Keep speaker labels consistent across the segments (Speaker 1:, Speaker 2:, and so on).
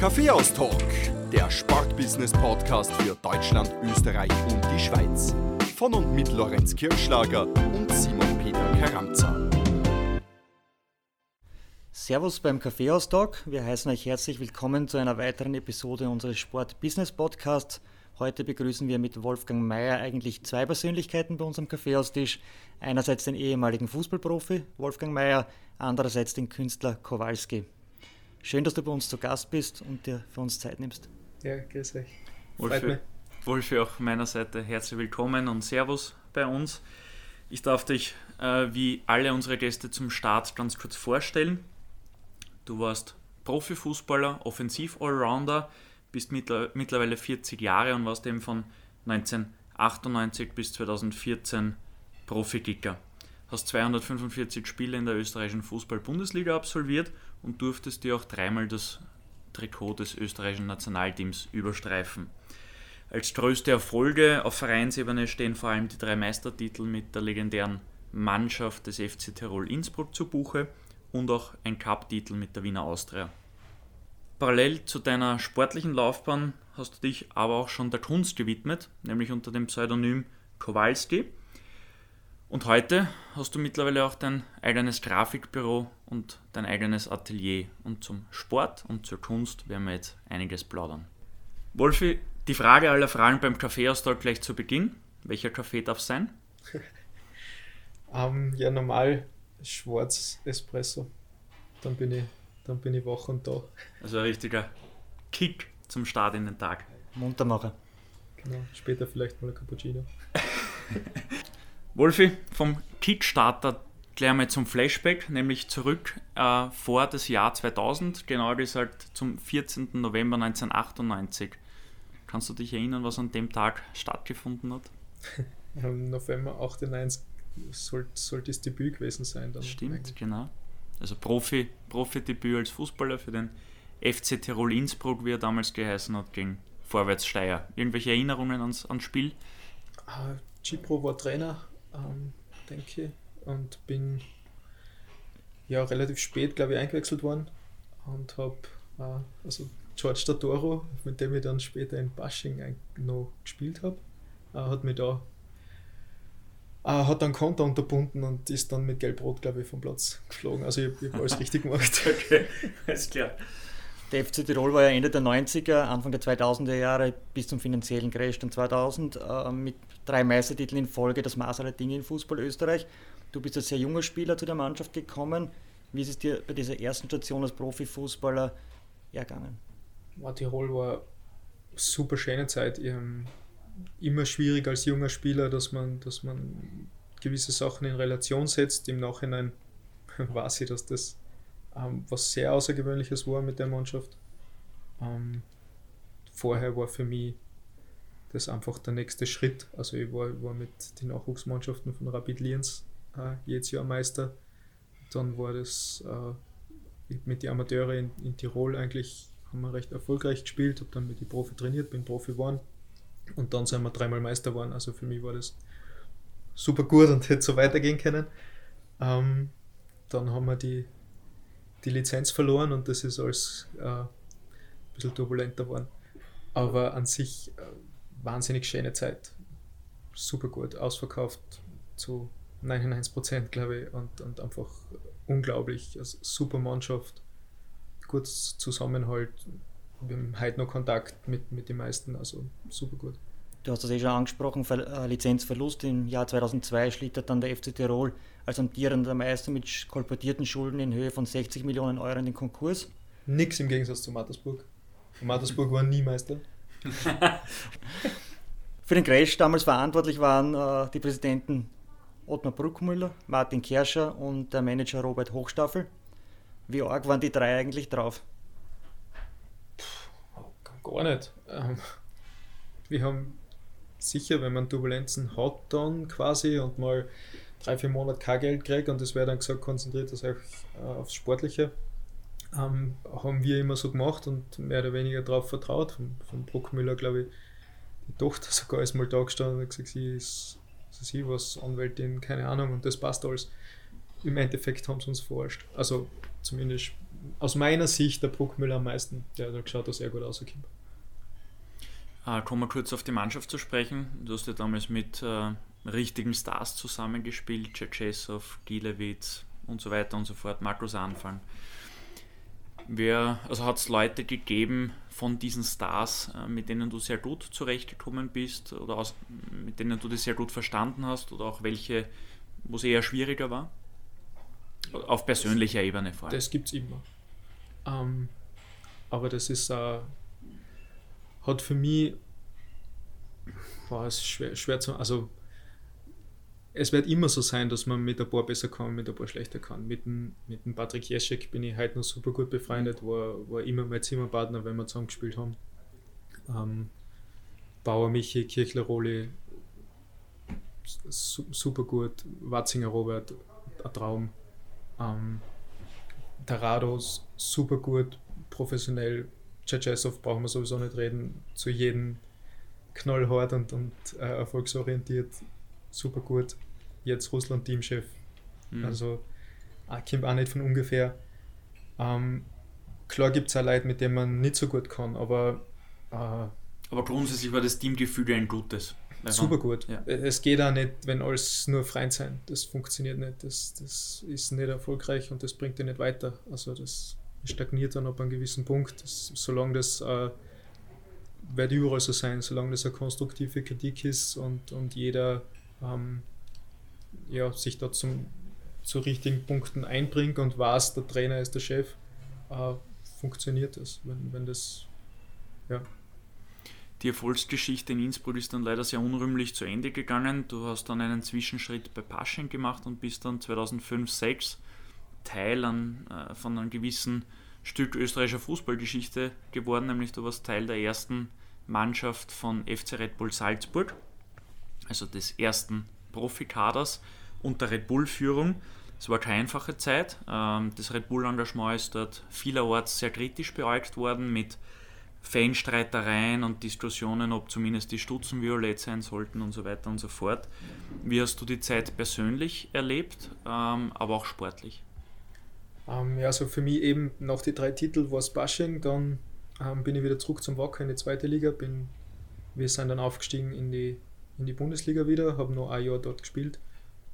Speaker 1: Kaffeehaus-Talk, der Sportbusiness-Podcast für Deutschland, Österreich und die Schweiz. Von und mit Lorenz Kirschlager und Simon Peter Karamza.
Speaker 2: Servus beim Kaffeehaus-Talk. Wir heißen euch herzlich willkommen zu einer weiteren Episode unseres Sport-Business-Podcasts. Heute begrüßen wir mit Wolfgang Mayer eigentlich zwei Persönlichkeiten bei unserem Kaffeehaustisch. Einerseits den ehemaligen Fußballprofi Wolfgang Mayer, andererseits den Künstler Kowalski. Schön, dass du bei uns zu Gast bist und dir für uns Zeit nimmst.
Speaker 3: Ja, grüß euch.
Speaker 4: Wolfi, Wolfi auch meiner Seite herzlich willkommen und Servus bei uns. Ich darf dich äh, wie alle unsere Gäste zum Start ganz kurz vorstellen. Du warst Profifußballer, Offensiv-Allrounder, bist mittlerweile 40 Jahre und warst eben von 1998 bis 2014 Profikicker. Hast 245 Spiele in der österreichischen Fußball-Bundesliga absolviert und durftest dir auch dreimal das Trikot des österreichischen Nationalteams überstreifen. Als größte Erfolge auf Vereinsebene stehen vor allem die drei Meistertitel mit der legendären Mannschaft des FC Tirol Innsbruck zu Buche und auch ein Cup-Titel mit der Wiener Austria. Parallel zu deiner sportlichen Laufbahn hast du dich aber auch schon der Kunst gewidmet, nämlich unter dem Pseudonym Kowalski. Und heute hast du mittlerweile auch dein eigenes Grafikbüro und dein eigenes Atelier. Und zum Sport und zur Kunst werden wir jetzt einiges plaudern. Wolfi, die Frage aller Fragen beim Kaffeeaustausch gleich zu Beginn. Welcher Kaffee darf es sein?
Speaker 3: um, ähm, ja, normal schwarz Espresso. Dann bin ich, dann bin ich wach und da.
Speaker 4: Also ein richtiger Kick zum Start in den Tag.
Speaker 2: Muntermacher.
Speaker 3: Genau, später vielleicht mal ein Cappuccino.
Speaker 4: Wolfi, vom Kickstarter gleich mal zum Flashback, nämlich zurück äh, vor das Jahr 2000, genauer gesagt zum 14. November 1998. Kannst du dich erinnern, was an dem Tag stattgefunden hat?
Speaker 3: Im November 98 sollte, sollte das Debüt gewesen sein. Dann
Speaker 4: Stimmt, eigentlich. genau. Also Profi, Profi-Debüt als Fußballer für den FC Tirol Innsbruck, wie er damals geheißen hat, gegen Vorwärts Steyr. Irgendwelche Erinnerungen ans, ans Spiel?
Speaker 3: Uh, Cipro war Trainer ähm, denke ich. Und bin ja relativ spät, glaube ich, eingewechselt worden und habe äh, also George Tadoro, mit dem ich dann später in Bashing noch gespielt habe, äh, hat mich da äh, hat dann Konter unterbunden und ist dann mit Gelb-Rot, glaube ich, vom Platz geflogen. Also ich, ich habe alles richtig gemacht.
Speaker 4: okay, alles klar.
Speaker 2: Der FC Tirol war ja Ende der 90er, Anfang der 2000er Jahre bis zum finanziellen Crash dann 2000 äh, mit drei Meistertiteln in Folge, das Maß aller Dinge in Fußball Österreich. Du bist als sehr junger Spieler zu der Mannschaft gekommen. Wie ist es dir bei dieser ersten Station als Profifußballer ergangen?
Speaker 3: Ja, Tirol war eine super schöne Zeit. Immer schwierig als junger Spieler, dass man, dass man gewisse Sachen in Relation setzt. Im Nachhinein weiß ich, dass das ähm, was sehr Außergewöhnliches war mit der Mannschaft. Ähm, vorher war für mich das einfach der nächste Schritt. Also ich war, war mit den Nachwuchsmannschaften von Rapid Lienz äh, jedes Jahr Meister. Dann war das äh, mit den Amateuren in, in, Tirol eigentlich haben wir recht erfolgreich gespielt, habe dann mit den Profi trainiert, bin Profi geworden und dann sind wir dreimal Meister geworden. Also für mich war das super gut und hätte so weitergehen können. Ähm, dann haben wir die die Lizenz verloren und das ist alles äh, ein bisschen turbulenter geworden. Aber an sich äh, wahnsinnig schöne Zeit. Super gut, ausverkauft zu 99 Prozent, glaube ich, und, und einfach unglaublich. Also super Mannschaft, kurz Zusammenhalt. Wir haben heute noch Kontakt mit, mit den meisten, also super gut.
Speaker 2: Du hast das eh schon angesprochen, Ver Lizenzverlust im Jahr 2002 schlittert dann der FC Tirol als amtierender Meister mit kolportierten Schulden in Höhe von 60 Millionen Euro in den Konkurs.
Speaker 3: Nix im Gegensatz zu Mattersburg. Mattersburg war nie Meister.
Speaker 2: Für den Crash damals verantwortlich waren äh, die Präsidenten Ottmar Bruckmüller, Martin Kerscher und der Manager Robert Hochstaffel. Wie arg waren die drei eigentlich drauf?
Speaker 3: Puh, gar nicht. Ähm, wir haben sicher, wenn man Turbulenzen hat dann quasi und mal drei, vier Monate kein Geld kriegt und es wäre dann gesagt, konzentriert das euch äh, aufs Sportliche, ähm, haben wir immer so gemacht und mehr oder weniger darauf vertraut. Von, von Bruckmüller, glaube ich, die Tochter sogar ist mal da gestanden und hat gesagt, sie ist sie was Anwältin, keine Ahnung, und das passt alles. Im Endeffekt haben sie uns verarscht. Also zumindest aus meiner Sicht der Bruckmüller am meisten. Der, der geschaut da sehr gut rausgekommen.
Speaker 4: Äh, kommen wir kurz auf die Mannschaft zu sprechen. Du hast ja damals mit äh, richtigen Stars zusammengespielt, Tschetschesow, Gilewitz und so weiter und so fort, Markus Anfang. Wer, also hat es Leute gegeben von diesen Stars, äh, mit denen du sehr gut zurechtgekommen bist oder aus, mit denen du dich sehr gut verstanden hast oder auch welche, wo es eher schwieriger war? Auf persönlicher Ebene
Speaker 3: vor allem. Das gibt es immer. Ähm, aber das ist, äh, hat für mich, war es schwer, schwer zu, also es wird immer so sein, dass man mit ein paar besser kann, mit ein paar schlechter kann. Mit dem, mit dem Patrick Jeschek bin ich heute noch super gut befreundet, war, war immer mein Zimmerpartner, wenn wir zusammen gespielt haben. Ähm, Bauer Michi, Kirchler Roli, super gut. Watzinger Robert, ein Traum. Ähm, Tarados, super gut, professionell. Tschetschesow brauchen wir sowieso nicht reden. Zu jedem knallhart und, und äh, erfolgsorientiert super gut. Jetzt Russland-Teamchef. Mhm. Also äh, kommt auch nicht von ungefähr. Ähm, klar gibt es auch Leute, mit denen man nicht so gut kann, aber.
Speaker 4: Äh, aber grundsätzlich war das Teamgefühl ein gutes.
Speaker 3: Super gut. Ja. Es geht auch nicht, wenn alles nur Freund sein. Das funktioniert nicht. Das, das ist nicht erfolgreich und das bringt dich nicht weiter. Also das stagniert dann ab einem gewissen Punkt. Das, solange das äh, wird überall so sein, solange das eine konstruktive Kritik ist und, und jeder ähm, ja, sich da zum, zu richtigen Punkten einbringt und weiß, der Trainer ist der Chef, äh, funktioniert das. Wenn, wenn das, ja.
Speaker 4: Die Erfolgsgeschichte in Innsbruck ist dann leider sehr unrühmlich zu Ende gegangen. Du hast dann einen Zwischenschritt bei Pasching gemacht und bist dann 2005, 2006 Teil an, äh, von einem gewissen Stück österreichischer Fußballgeschichte geworden, nämlich du warst Teil der ersten Mannschaft von FC Red Bull Salzburg also des ersten Profikaders unter Red Bull-Führung. Es war keine einfache Zeit. Ähm, das Red Bull-Engagement ist dort vielerorts sehr kritisch beäugt worden mit Fanstreitereien und Diskussionen, ob zumindest die Stutzen violett sein sollten und so weiter und so fort. Wie hast du die Zeit persönlich erlebt, ähm, aber auch sportlich?
Speaker 3: Ähm, ja, also für mich eben nach den drei Titeln war es Bashing, dann bin ich wieder zurück zum Wacker in die zweite Liga. Bin, wir sind dann aufgestiegen in die in die Bundesliga wieder, habe noch ein Jahr dort gespielt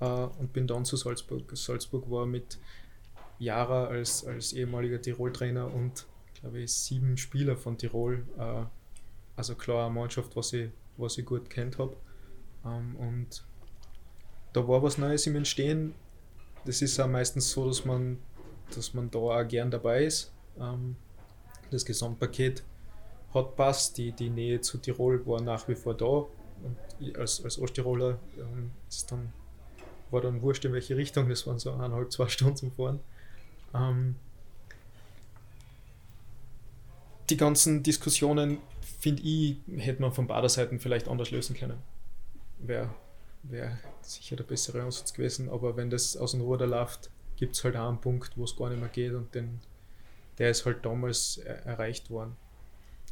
Speaker 3: äh, und bin dann zu Salzburg. Salzburg war mit Jara als, als ehemaliger Tirol-Trainer und glaube ich sieben Spieler von Tirol, äh, also klar eine Mannschaft, was ich, was ich gut kennt habe. Ähm, und da war was Neues im Entstehen. Das ist auch meistens so, dass man, dass man da auch gern dabei ist. Ähm, das Gesamtpaket hat passt, die, die Nähe zu Tirol war nach wie vor da und als, als Osttiroler ähm, dann, war dann wurscht in welche Richtung, das waren so eineinhalb, zwei Stunden zum Fahren. Ähm, die ganzen Diskussionen, finde ich, hätte man von beiden Seiten vielleicht anders lösen können. Wäre wär sicher der bessere Ansatz gewesen, aber wenn das aus dem Ruder läuft, gibt es halt auch einen Punkt, wo es gar nicht mehr geht und den, der ist halt damals er erreicht worden.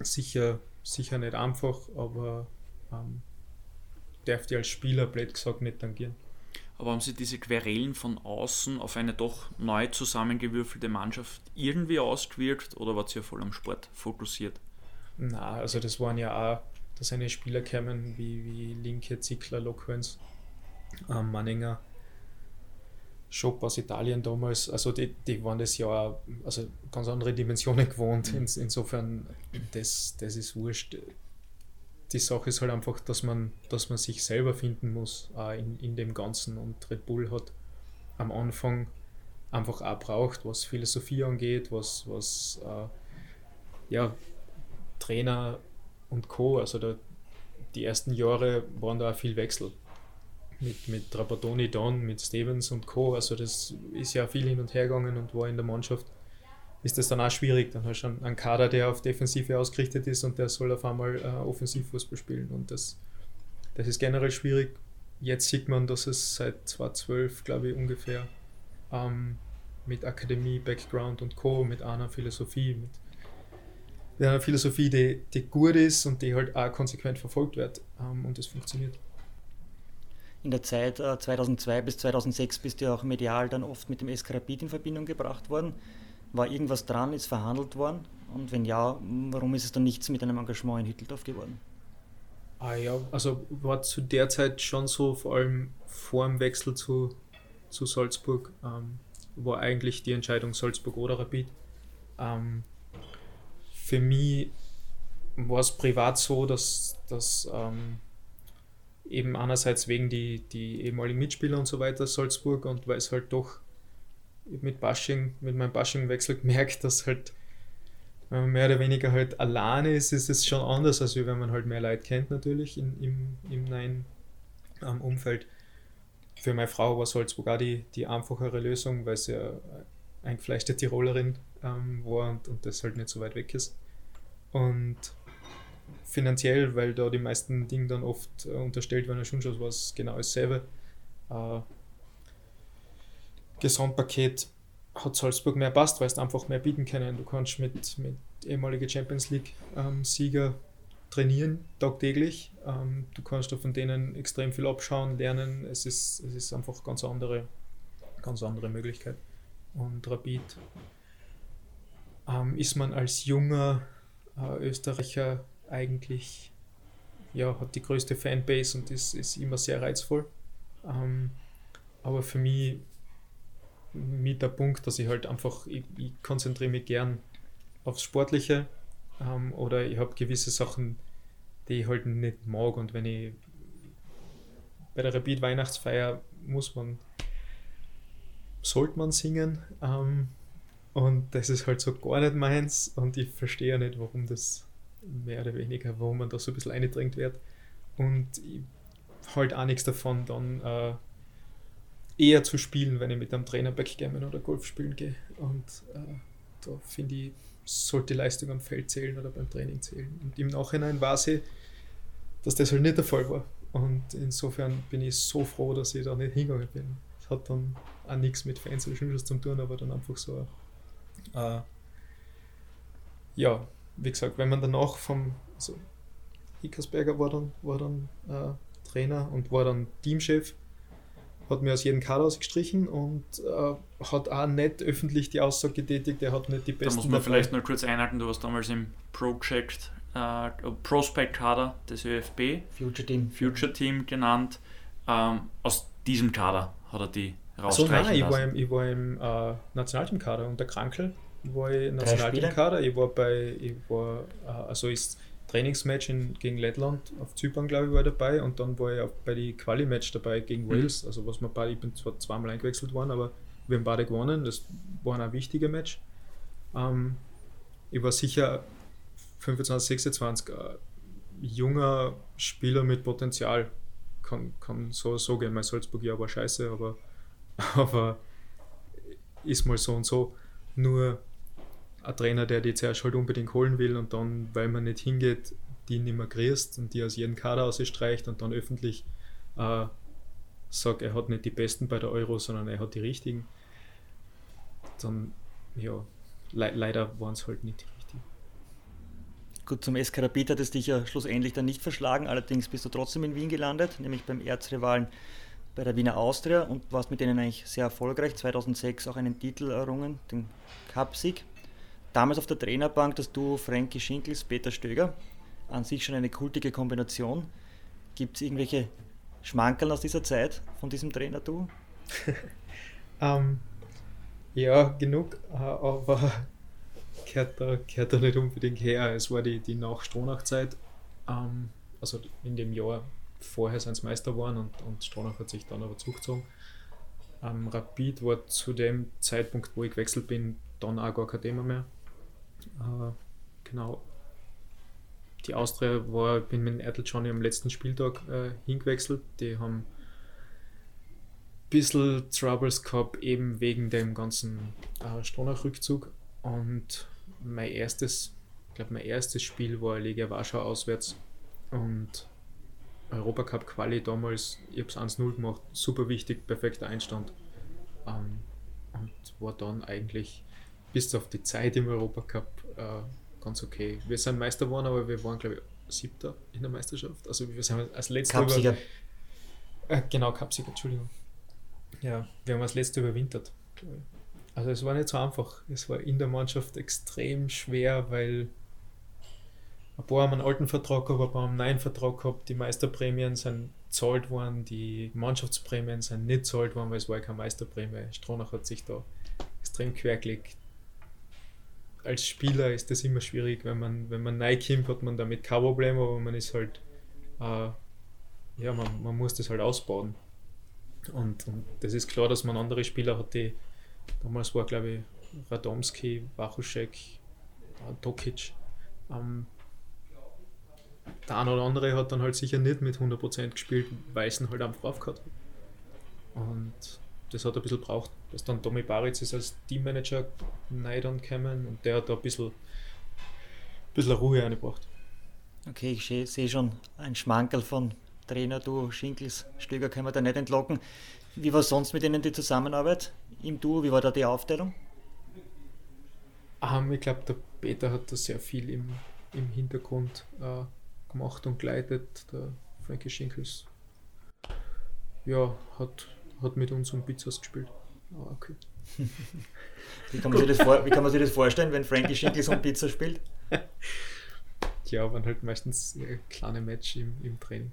Speaker 3: Sicher, sicher nicht einfach, aber ähm, darf die als Spieler, blöd gesagt, nicht tangieren.
Speaker 4: Aber haben Sie diese Querelen von außen auf eine doch neu zusammengewürfelte Mannschaft irgendwie ausgewirkt oder war es ja voll am Sport fokussiert?
Speaker 3: Na, also das waren ja auch, da sind ja Spieler gekommen wie, wie Linke, Zickler, Loquenz, ähm, Manninger, Schopp aus Italien damals, also die, die waren das ja also ganz andere Dimensionen gewohnt. Mhm. insofern, das, das ist wurscht die Sache ist halt einfach, dass man, dass man sich selber finden muss äh, in, in dem Ganzen. Und Red Bull hat am Anfang einfach auch braucht, was Philosophie angeht, was, was äh, ja, Trainer und Co. Also da, die ersten Jahre waren da auch viel Wechsel. Mit, mit Trapattoni dann, mit Stevens und Co. Also das ist ja viel hin und her gegangen und war in der Mannschaft ist das dann auch schwierig. Dann hast du einen Kader, der auf Defensive ausgerichtet ist und der soll auf einmal äh, Offensivfußball spielen. Und das, das ist generell schwierig. Jetzt sieht man, dass es seit 2012, glaube ich, ungefähr ähm, mit Akademie, Background und Co., mit einer Philosophie, mit, mit einer Philosophie, die, die gut ist und die halt auch konsequent verfolgt wird. Ähm, und das funktioniert.
Speaker 2: In der Zeit äh, 2002 bis 2006 bist du auch medial dann oft mit dem SK in Verbindung gebracht worden. War irgendwas dran? Ist verhandelt worden? Und wenn ja, warum ist es dann nichts mit einem Engagement in Hütteldorf geworden?
Speaker 3: Ah ja, also war zu der Zeit schon so, vor allem vor dem Wechsel zu, zu Salzburg, ähm, war eigentlich die Entscheidung Salzburg oder Rapid. Ähm, für mich war es privat so, dass, dass ähm, eben einerseits wegen die, die ehemaligen Mitspieler und so weiter Salzburg und weil es halt doch mit Bashing, mit meinem Bashing-Wechsel gemerkt, dass halt, wenn man mehr oder weniger halt alleine ist, ist es schon anders, als wenn man halt mehr Leute kennt natürlich in, im, im neuen ähm, Umfeld. Für meine Frau war Salzburg auch die, die einfachere Lösung, weil sie ja eingefleischte Tirolerin ähm, war und, und das halt nicht so weit weg ist. Und finanziell, weil da die meisten Dinge dann oft äh, unterstellt werden, schon schon was genau dasselbe. Äh, Gesamtpaket hat Salzburg mehr passt, weil es einfach mehr bieten können. Du kannst mit, mit ehemaligen Champions League-Sieger ähm, trainieren, tagtäglich. Ähm, du kannst da von denen extrem viel abschauen, lernen. Es ist, es ist einfach ganz andere, ganz andere Möglichkeit. Und Rapid ähm, ist man als junger äh, Österreicher eigentlich, ja, hat die größte Fanbase und ist, ist immer sehr reizvoll. Ähm, aber für mich mit der Punkt, dass ich halt einfach, ich, ich konzentriere mich gern aufs Sportliche. Ähm, oder ich habe gewisse Sachen, die ich halt nicht mag. Und wenn ich bei der Rapid Weihnachtsfeier muss man, sollte man singen. Ähm, und das ist halt so gar nicht meins. Und ich verstehe nicht, warum das mehr oder weniger, warum man da so ein bisschen eingedrängt wird und ich halt auch nichts davon dann äh, eher zu spielen, wenn ich mit einem Trainer Backgammon oder Golf spielen gehe. Und äh, da finde ich, sollte die Leistung am Feld zählen oder beim Training zählen. Und im Nachhinein weiß ich, dass das halt nicht der Fall war. Und insofern bin ich so froh, dass ich da nicht hingegangen bin. Es hat dann auch nichts mit Fans oder Schulschuss zu tun, aber dann einfach so, äh, ja, wie gesagt, wenn man danach vom, also Hickersberger war dann, war dann äh, Trainer und war dann Teamchef hat mir aus jedem Kader ausgestrichen und äh, hat auch nicht öffentlich die Aussage getätigt, er hat nicht die besten.
Speaker 4: Da muss man dabei. vielleicht nur kurz einhalten, du warst damals im Project, äh, Prospect-Kader des ÖFB.
Speaker 2: Future Team.
Speaker 4: Future Team genannt. Ähm, aus diesem Kader hat er die
Speaker 3: rausstreichen so, nein, ich war im, ich war im äh, Nationalteamkader unter Krankel war ich Nationalteamkader. Ich war bei, ich war, äh, also ist Trainingsmatch in, gegen Lettland auf Zypern, glaube ich, war dabei und dann war ich auch bei die Quali-Match dabei gegen mhm. Wales. Also was man beide, ich bin zwar zweimal eingewechselt worden, aber wir haben beide gewonnen. Das war ein wichtiger Match. Ähm, ich war sicher 25, 26 äh, junger Spieler mit Potenzial. Kann, kann so so gehen. Mein Salzburg-Jahr war scheiße, aber, aber ist mal so und so. Nur ein Trainer, der die zuerst halt unbedingt holen will und dann, weil man nicht hingeht, die nicht mehr kriegst und die aus jedem Kader ausstreicht und dann öffentlich äh, sagt, er hat nicht die Besten bei der Euro, sondern er hat die richtigen, dann, ja, le leider waren es halt nicht die richtigen.
Speaker 2: Gut, zum SK Rapid hat es dich ja schlussendlich dann nicht verschlagen, allerdings bist du trotzdem in Wien gelandet, nämlich beim Erzrivalen bei der Wiener Austria und warst mit denen eigentlich sehr erfolgreich. 2006 auch einen Titel errungen, den Cupsieg damals auf der Trainerbank das Duo Frankie Schinkels, Peter Stöger. An sich schon eine kultige Kombination. Gibt es irgendwelche Schmankerl aus dieser Zeit von diesem Trainer-Duo?
Speaker 3: um, ähm, ja, genug, äh, aber gehört da, gehört da nicht unbedingt her. Es war die, die Nach-Stronach-Zeit, um, ähm, also in dem Jahr vorher sind Meister geworden und, und Stronach hat sich dann aber zurückgezogen. Um, ähm, Rapid war zu dem Zeitpunkt, wo ich gewechselt bin, dann auch gar kein Thema mehr. Genau. Die Austria war, bin mit Ertel Johnny am letzten Spieltag äh, hingewechselt. Die haben ein bisschen Troubles gehabt, eben wegen dem ganzen äh, Stronach-Rückzug. Und mein erstes, ich glaube, mein erstes Spiel war Legia Warschau auswärts und Europacup Quali damals, ich habe es 1-0 gemacht, super wichtig, perfekter Einstand. Ähm, und war dann eigentlich bis auf die Zeit im Europacup äh, ganz okay. Wir sind Meister geworden, aber wir waren, glaube ich, Siebter in der Meisterschaft. Also wir sind als letzter
Speaker 2: Cupsieger.
Speaker 3: Über, äh, genau, Cupsieger, Entschuldigung. Ja, wir haben als letzter überwintert, also es war nicht so einfach. Es war in der Mannschaft extrem schwer, weil ein paar haben einen alten Vertrag gehabt, ein paar haben einen neuen Vertrag gehabt. Die Meisterprämien sind zahlt worden, die Mannschaftsprämien sind nicht zahlt worden, weil es war keine Meisterprämie. Stronach hat sich da extrem quergelegt. Als Spieler ist das immer schwierig, wenn man, wenn man neu kommt, hat man damit kein Problem, aber man ist halt, äh, ja, man, man muss das halt ausbauen. Und, und das ist klar, dass man andere Spieler hat, die damals war, glaube ich, Radomski, Wachuschek, äh, Tokic. Ähm, der eine oder andere hat dann halt sicher nicht mit 100% gespielt, weil es ihn halt einfach aufgehört hat. Und das hat ein bisschen braucht, dass dann Tommy Baritz ist als Teammanager dann gekommen und der hat da ein bisschen, ein bisschen Ruhe eingebracht.
Speaker 2: Okay, ich sehe schon ein Schmankerl von Trainer, du Schinkels, Stöger können wir da nicht entlocken. Wie war sonst mit Ihnen die Zusammenarbeit im Duo? Wie war da die Aufteilung?
Speaker 3: Um, ich glaube, der Peter hat da sehr viel im, im Hintergrund äh, gemacht und geleitet. Der Frankie Schinkels ja, hat, hat mit uns um Pizzas gespielt. Ah, okay.
Speaker 2: wie, kann man sich das vor, wie kann man sich das vorstellen, wenn Frankie Schinkels um Pizza spielt?
Speaker 3: Ja, waren halt meistens kleine Match im, im Training.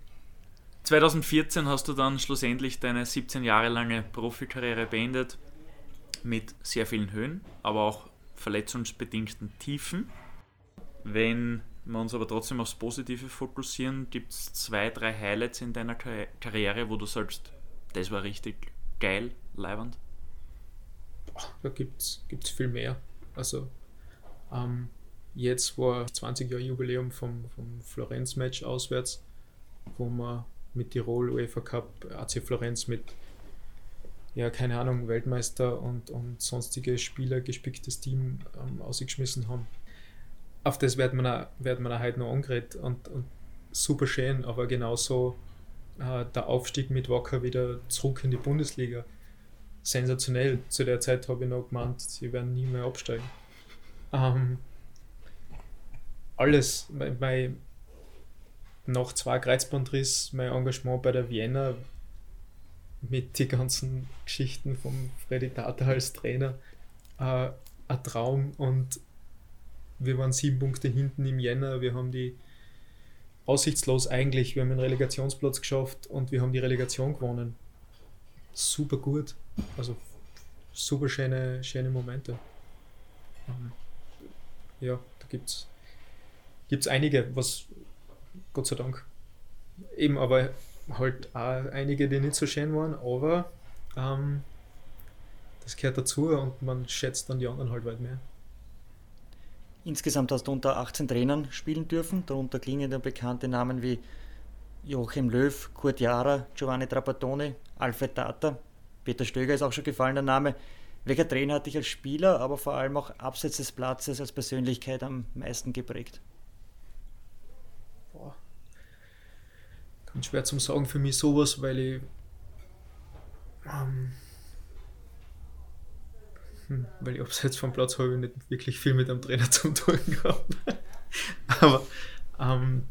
Speaker 4: 2014 hast du dann schlussendlich deine 17 Jahre lange Profikarriere beendet mit sehr vielen Höhen, aber auch verletzungsbedingten Tiefen. Wenn wir uns aber trotzdem aufs Positive fokussieren, gibt es zwei, drei Highlights in deiner Kar Karriere, wo du sagst, das war richtig geil, leibend?
Speaker 3: Da gibt es viel mehr. Also ähm, jetzt war 20 Jahre Jubiläum vom, vom Florenz-Match auswärts, wo wir mit Tirol, UEFA Cup, AC Florenz mit, ja, keine Ahnung, Weltmeister und, und sonstige Spieler gespicktes Team ähm, ausgeschmissen haben. Auf das wird man, wird man heute noch angeredet und, und super schön, aber genauso äh, der Aufstieg mit Wacker wieder zurück in die Bundesliga. Sensationell. Zu der Zeit habe ich noch gemeint, sie werden nie mehr absteigen. Ähm, alles, mein, mein, nach zwei Kreuzbandriss mein Engagement bei der Vienna mit den ganzen Geschichten vom Freddy Tata als Trainer äh, ein Traum und wir waren sieben Punkte hinten im Jänner, wir haben die aussichtslos eigentlich, wir haben einen Relegationsplatz geschafft und wir haben die Relegation gewonnen. Super gut, also super schöne, schöne Momente. Ähm, ja, da gibt es einige, was Gott sei Dank. Eben, aber halt auch einige, die nicht so schön waren, aber ähm, das gehört dazu und man schätzt dann die anderen halt weit mehr.
Speaker 2: Insgesamt hast du unter 18 Trainern spielen dürfen, darunter klingen dann bekannte Namen wie Joachim Löw, Kurt Jara, Giovanni Trapattoni, Alfred Tata, Peter Stöger ist auch schon gefallen der Name. Welcher Trainer hat dich als Spieler, aber vor allem auch abseits des Platzes als Persönlichkeit am meisten geprägt?
Speaker 3: ganz schwer zum Sagen für mich sowas, weil ich ähm, hm, weil ich abseits vom Platz habe ich nicht wirklich viel mit dem Trainer zu tun gehabt. Aber ähm,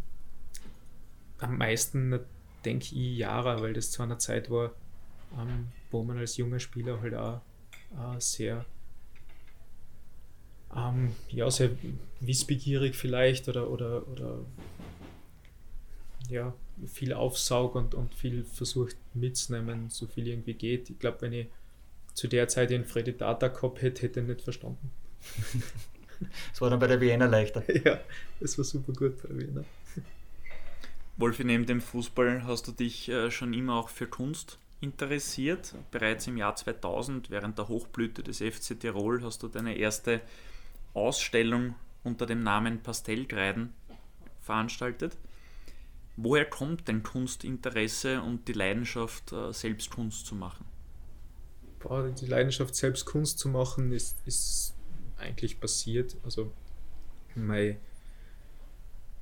Speaker 3: am meisten denke ich Jahre, weil das zu einer Zeit war, ähm, wo man als junger Spieler halt auch äh, sehr ähm, ja, sehr wissbegierig vielleicht oder, oder, oder ja, viel aufsaug und, und viel versucht mitzunehmen, so viel irgendwie geht. Ich glaube, wenn ich zu der Zeit den Freddy Data gehabt hätte, hätte ich nicht verstanden.
Speaker 2: Das war dann bei der Vienna leichter.
Speaker 3: Ja, das war super gut bei der Vienna.
Speaker 4: Wolfi, neben dem Fußball hast du dich äh, schon immer auch für Kunst interessiert. Bereits im Jahr 2000, während der Hochblüte des FC Tirol, hast du deine erste Ausstellung unter dem Namen Pastellkreiden veranstaltet. Woher kommt dein Kunstinteresse und die Leidenschaft, äh, selbst Kunst zu machen?
Speaker 3: Die Leidenschaft, selbst Kunst zu machen, ist, ist eigentlich passiert. Also, mein,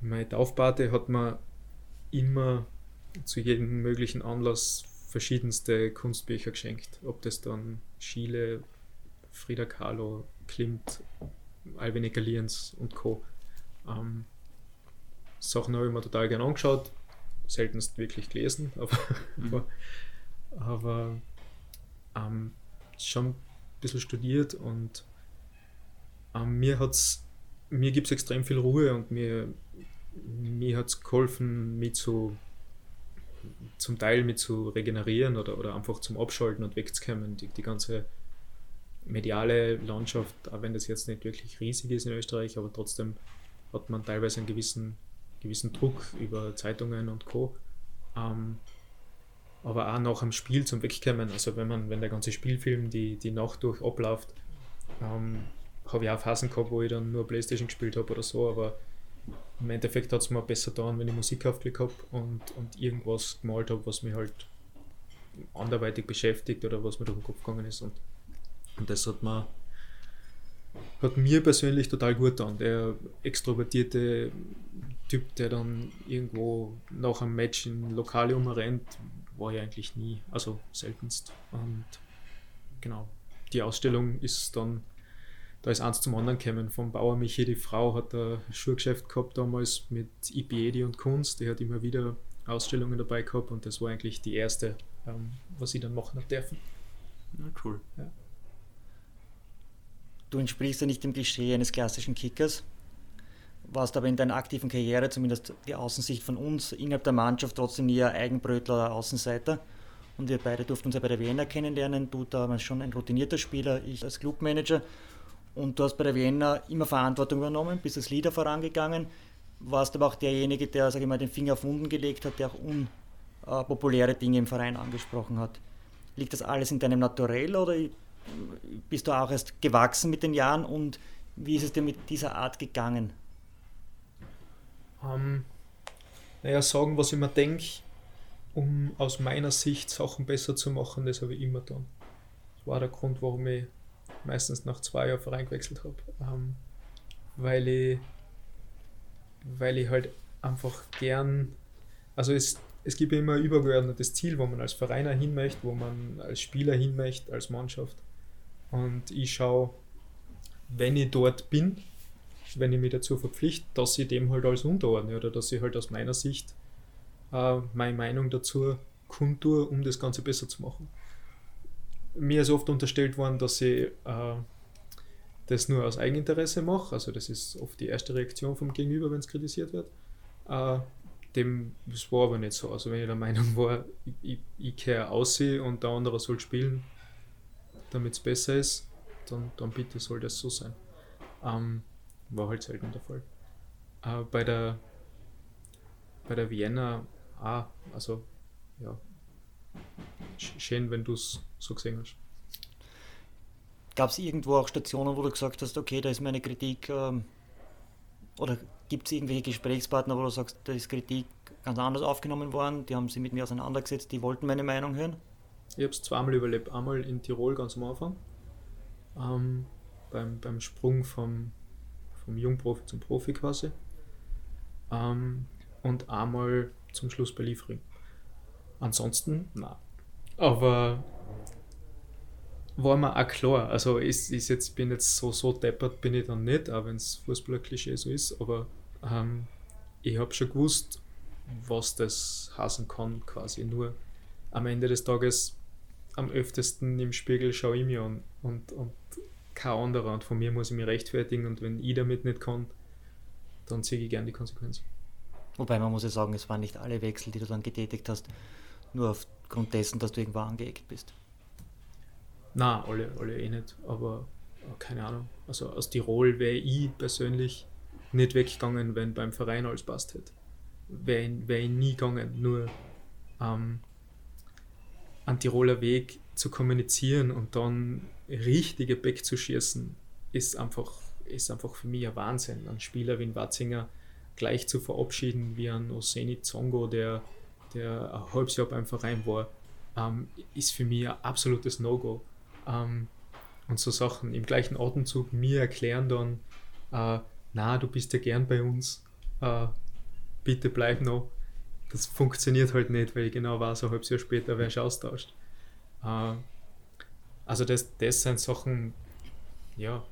Speaker 3: meine Taufpate hat mir immer zu jedem möglichen Anlass verschiedenste Kunstbücher geschenkt. Ob das dann Schiele, Frida Kahlo, Klimt, Alvin Liens und Co. Ähm, Sachen habe ich mir total gerne angeschaut, seltenst wirklich gelesen, aber, mhm. aber, aber ähm, schon bisschen studiert und ähm, mir hat's, mir gibt es extrem viel Ruhe und mir, mir hat es geholfen, mich zu, zum Teil mit zu regenerieren oder, oder einfach zum Abschalten und wegzukommen. Die, die ganze mediale Landschaft, auch wenn das jetzt nicht wirklich riesig ist in Österreich, aber trotzdem hat man teilweise einen gewissen, gewissen Druck über Zeitungen und Co. Ähm, aber auch nach dem Spiel zum Wegkommen, also wenn man, wenn der ganze Spielfilm die, die Nacht durch abläuft, ähm, habe ich auch Phasen gehabt, wo ich dann nur Playstation gespielt habe oder so, aber im Endeffekt hat es mir besser getan, wenn ich Musik aufgelegt habe und, und irgendwas gemalt habe, was mich halt anderweitig beschäftigt oder was mir durch den Kopf gegangen ist. Und, und das hat mir, hat mir persönlich total gut getan. Der extrovertierte Typ, der dann irgendwo nach einem Match in Lokale umrennt, war ich eigentlich nie, also seltenst. Und genau, die Ausstellung ist dann, da ist eins zum anderen gekommen. Vom Bauer Michi, die Frau hat ein Schuhgeschäft gehabt damals mit Ipiedi und Kunst, die hat immer wieder Ausstellungen dabei gehabt und das war eigentlich die erste, ähm, was ich dann machen habe dürfen.
Speaker 4: Ja, cool. Ja.
Speaker 2: Du entsprichst ja nicht dem Klischee eines klassischen Kickers, warst aber in deiner aktiven Karriere, zumindest die Außensicht von uns, innerhalb der Mannschaft trotzdem ein Eigenbrötler oder Außenseiter. Und wir beide durften uns ja bei der Vienna kennenlernen. Du damals schon ein routinierter Spieler, ich als Clubmanager. Und du hast bei der Vienna immer Verantwortung übernommen, bist als Leader vorangegangen, warst aber auch derjenige, der, sag ich mal, den Finger auf Wunden gelegt hat, der auch unpopuläre Dinge im Verein angesprochen hat. Liegt das alles in deinem Naturell oder bist du auch erst gewachsen mit den Jahren und wie ist es dir mit dieser Art gegangen?
Speaker 3: ähm, naja, sagen, was ich mir denke, um aus meiner Sicht Sachen besser zu machen, das habe ich immer getan. Das war der Grund, warum ich meistens nach zwei Jahren Verein gewechselt habe. Ähm, weil ich weil ich halt einfach gern, also es, es gibt immer ein übergeordnetes Ziel, wo man als Vereiner hin möchte, wo man als Spieler hin möchte, als Mannschaft. Und ich schaue, wenn ich dort bin, wenn ich mich dazu verpflichte, dass ich dem halt alles unterordne oder dass ich halt aus meiner Sicht äh, meine Meinung dazu kundtue, um das Ganze besser zu machen. Mir ist oft unterstellt worden, dass ich äh, das nur aus Eigeninteresse mache, also das ist oft die erste Reaktion vom Gegenüber, wenn es kritisiert wird. Äh, dem, das war aber nicht so. Also wenn ich der Meinung war, ich, ich, kehre aussehen und der andere soll spielen, damit es besser ist, dann, dann bitte soll das so sein. Ähm, war halt selten der Fall. Äh, bei der bei der Vienna, ah, also ja, schön, wenn du es so gesehen hast.
Speaker 2: Gab es irgendwo auch Stationen, wo du gesagt hast, okay, da ist meine Kritik, ähm, oder gibt es irgendwelche Gesprächspartner, wo du sagst, da ist Kritik ganz anders aufgenommen worden, die haben sich mit mir auseinandergesetzt, die wollten meine Meinung hören?
Speaker 3: Ich habe es zweimal überlebt. Einmal in Tirol ganz am Anfang, ähm, beim, beim Sprung vom vom Jungprofi zum Profi quasi. Ähm, und einmal zum Schluss bei Liefering. Ansonsten, na. Aber war mir auch klar, also ist, ist jetzt, bin jetzt so, so deppert bin ich dann nicht, auch wenn es Fußballer-Klischee so ist, aber ähm, ich habe schon gewusst, was das heißen kann, quasi. Nur am Ende des Tages am öftesten im Spiegel schaue ich mir an und, und kein anderer. Und von mir muss ich mich rechtfertigen. Und wenn ich damit nicht kann, dann ziehe ich gerne die Konsequenzen.
Speaker 2: Wobei man muss ja sagen, es waren nicht alle Wechsel, die du dann getätigt hast, nur aufgrund dessen, dass du irgendwo angeeckt bist.
Speaker 3: Na, alle, alle eh nicht, aber keine Ahnung. Also aus Tirol wäre ich persönlich nicht weggegangen, wenn beim Verein alles passt hätte. Wäre wär ich nie gegangen, nur ähm, an Tiroler Weg zu kommunizieren und dann richtige Back zu schießen, ist einfach, ist einfach für mich ein Wahnsinn. Ein Spieler wie ein Watzinger gleich zu verabschieden wie ein Oseni Zongo, der, der ein halbes Jahr beim Verein war, ähm, ist für mich ein absolutes No-Go. Ähm, und so Sachen im gleichen Atemzug mir erklären dann, äh, na, du bist ja gern bei uns, äh, bitte bleib noch. Das funktioniert halt nicht, weil ich genau weiß, ein halbes Jahr später wärst du austauscht. Äh, also das, das sind Sachen, ja,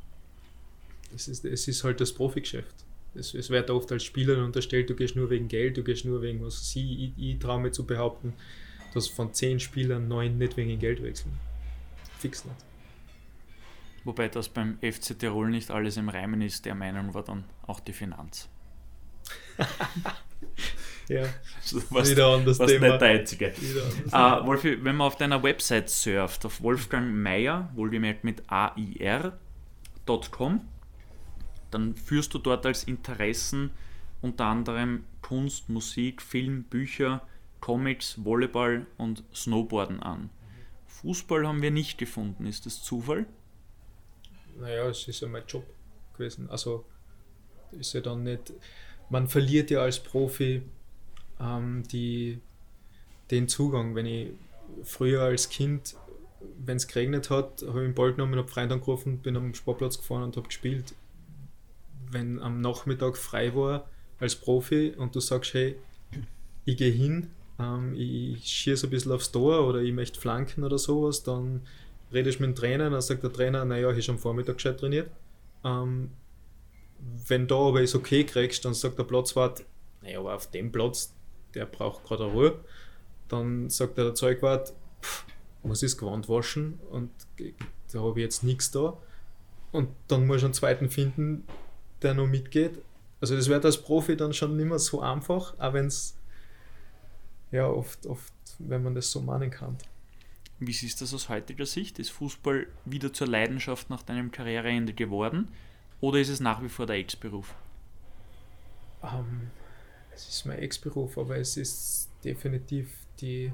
Speaker 3: es ist, es ist halt das Profigeschäft. Es, es wird oft als Spieler unterstellt, du gehst nur wegen Geld, du gehst nur wegen was sie, ich, ich traue mir zu behaupten, dass von zehn Spielern neun nicht wegen Geld wechseln. Fix nicht.
Speaker 4: Wobei das beim FC Tirol nicht alles im Reimen ist, der Meinung war dann auch die Finanz.
Speaker 3: ja,
Speaker 4: was,
Speaker 3: wieder anders
Speaker 4: was
Speaker 3: Thema.
Speaker 4: nicht der einzige. Uh, Wolfi, wenn man auf deiner Website surft, auf Wolfgang Meier, wohlgemerkt mit AIR.com, dann führst du dort als Interessen unter anderem Kunst, Musik, Film, Bücher, Comics, Volleyball und Snowboarden an. Fußball haben wir nicht gefunden. Ist das Zufall?
Speaker 3: Naja, es ist ja mein Job gewesen. Also ist ja dann nicht. Man verliert ja als Profi ähm, die, den Zugang. Wenn ich früher als Kind, wenn es geregnet hat, habe ich den Ball genommen, habe Freund angerufen, bin am Sportplatz gefahren und habe gespielt. Wenn am Nachmittag frei war als Profi und du sagst, hey, ich gehe hin, ähm, ich schieße ein bisschen aufs Tor oder ich möchte flanken oder sowas, dann redest mit dem Trainer, dann sagt der Trainer, naja, ich habe am Vormittag gescheit trainiert. Ähm, wenn da aber es okay kriegst, dann sagt der Platzwart, naja, aber auf dem Platz, der braucht gerade Ruhe. Dann sagt der Zeugwart, pff, muss ich das Gewand waschen und da habe ich jetzt nichts da. Und dann muss ich einen zweiten finden, der noch mitgeht. Also das wird als Profi dann schon nicht mehr so einfach, auch wenn es ja oft, oft, wenn man das so meinen kann.
Speaker 4: Wie siehst du das aus heutiger Sicht? Ist Fußball wieder zur Leidenschaft nach deinem Karriereende geworden? Oder ist es nach wie vor der Ex-Beruf?
Speaker 3: Um, ähm, es ist mein Ex-Beruf, aber es ist definitiv die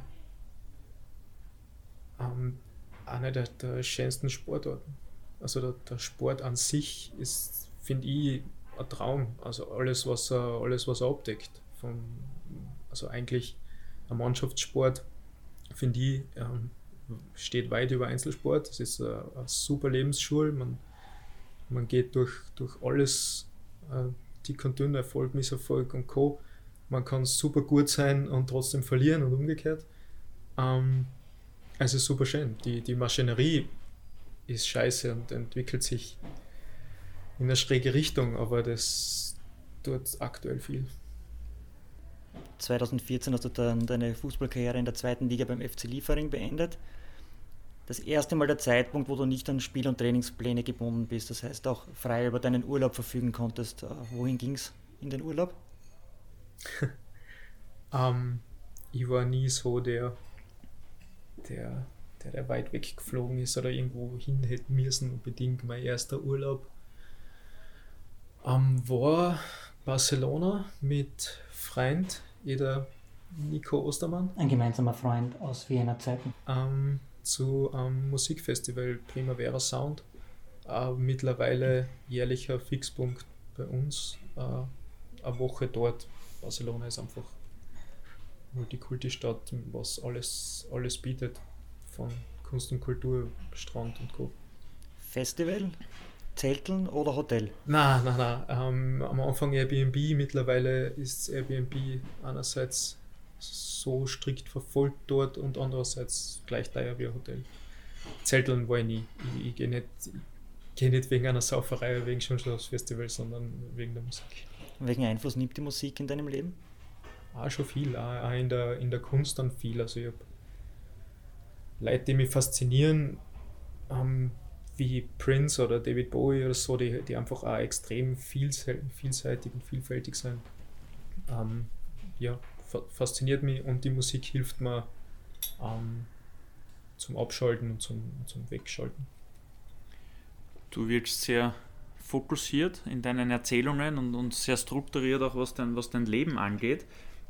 Speaker 3: um, eine der, der schönsten Sportarten. Also der, der Sport an sich ist, finde ich, ein Traum. Also alles, was er, alles, was er abdeckt. Vom, also eigentlich ein Mannschaftssport, finde ich, ähm, steht weit über Einzelsport. Es ist eine, super Lebensschule. Man, man geht durch, durch alles, äh, dick und Erfolg, Misserfolg und Co. Man kann super gut sein und trotzdem verlieren und umgekehrt. Ähm, es ist super schön. Die, die Maschinerie ist scheiße und entwickelt sich in eine schräge Richtung, aber das tut aktuell viel.
Speaker 2: 2014 hast du dann deine Fußballkarriere in der zweiten Liga beim FC Liefering beendet. Das erste Mal der Zeitpunkt, wo du nicht an Spiel- und Trainingspläne gebunden bist, das heißt auch frei über deinen Urlaub verfügen konntest. Äh, wohin ging es in den Urlaub?
Speaker 3: um, ähm, ich war nie so der, der, der, der weit weg geflogen ist oder irgendwo hin hätte müssen, unbedingt mein erster Urlaub. Ähm, war Barcelona mit Freund jeder Nico Ostermann.
Speaker 2: Ein gemeinsamer Freund aus Wiener Zeiten.
Speaker 3: Ähm, zu einem Musikfestival Primavera Sound. Äh, mittlerweile jährlicher Fixpunkt bei uns. Äh, eine Woche dort. Barcelona ist einfach Multikulti-Stadt, was alles, alles bietet. Von Kunst und Kultur, Strand und Co.
Speaker 2: Festival? Zelteln oder Hotel?
Speaker 3: Nein, nein, nein. Ähm, am Anfang Airbnb, mittlerweile ist Airbnb einerseits so strikt verfolgt dort und andererseits gleich teuer wie ein Hotel. Zelteln war ich nie. Ich, ich gehe nicht, geh nicht wegen einer Sauferei, wegen Festival, sondern wegen der Musik.
Speaker 2: Welchen Einfluss nimmt die Musik in deinem Leben?
Speaker 3: Ah, schon viel. Auch, in, der, in der Kunst dann viel. Also ich habe Leute, die mich faszinieren, ähm, wie Prince oder David Bowie oder so, die, die einfach auch extrem vielseitig und vielfältig sind. Ähm, ja, fasziniert mich und die Musik hilft mir ähm, zum Abschalten und zum, zum Wegschalten.
Speaker 4: Du wirkst sehr fokussiert in deinen Erzählungen und, und sehr strukturiert auch, was dein, was dein Leben angeht.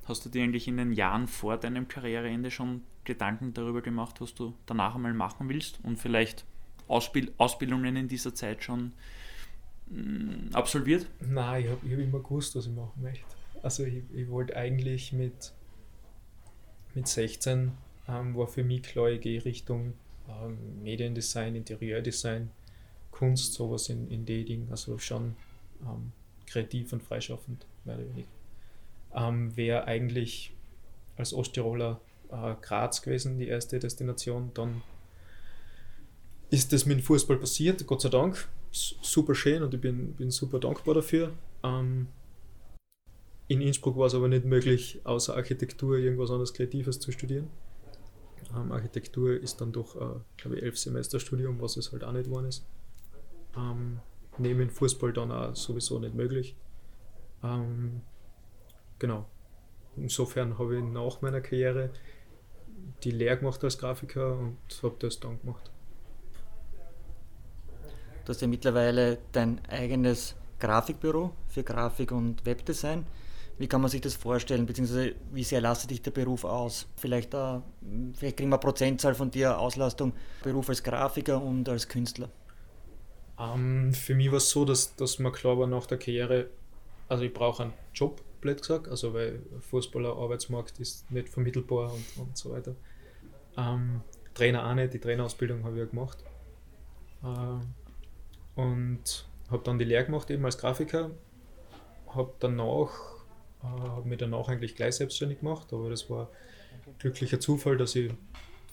Speaker 4: Hast du dir eigentlich in den Jahren vor deinem Karriereende schon Gedanken darüber gemacht, was du danach einmal machen willst und vielleicht Ausbild Ausbildungen in dieser Zeit schon mh, mm, absolviert?
Speaker 3: Nein, ich habe hab immer gewusst, was ich machen möchte. Also ich, ich wollte eigentlich mit, mit 16 ähm, war für mich klar, ich gehe Richtung ähm, Mediendesign, Interieurdesign, Kunst, sowas in, in die Dinge, also schon ähm, kreativ und freischaffend, mehr oder weniger. Ähm, Wäre eigentlich als Osttiroler äh, Graz gewesen, die erste Destination, dann ist das mit dem Fußball passiert, Gott sei Dank. Super schön und ich bin, bin super dankbar dafür. Ähm, in Innsbruck war es aber nicht möglich, außer Architektur irgendwas anderes Kreatives zu studieren. Ähm, Architektur ist dann doch, äh, glaube ich, elf Semester Studium, was es halt auch nicht geworden ist. Ähm, neben Fußball dann auch sowieso nicht möglich. Ähm, genau. Insofern habe ich nach meiner Karriere die Lehre gemacht als Grafiker und habe das dann gemacht.
Speaker 2: Du hast ja mittlerweile dein eigenes Grafikbüro für Grafik und Webdesign. Wie kann man sich das vorstellen, beziehungsweise wie sehr lastet dich der Beruf aus? Vielleicht, äh, vielleicht kriegen wir eine Prozentzahl von dir Auslastung, Beruf als Grafiker und als Künstler.
Speaker 3: Ähm, für mich war es so, dass, dass mir klar nach der Karriere, also ich brauche einen Job, blöd gesagt, also weil Fußballer, Arbeitsmarkt ist nicht vermittelbar und, und so weiter. Ähm, Trainer auch nicht, die Trainerausbildung habe ich ja gemacht. Äh, und habe dann die Lehre gemacht eben als Grafiker, habe danach, äh, habe mich danach eigentlich gleich selbstständig gemacht, aber das war ein glücklicher Zufall, dass ich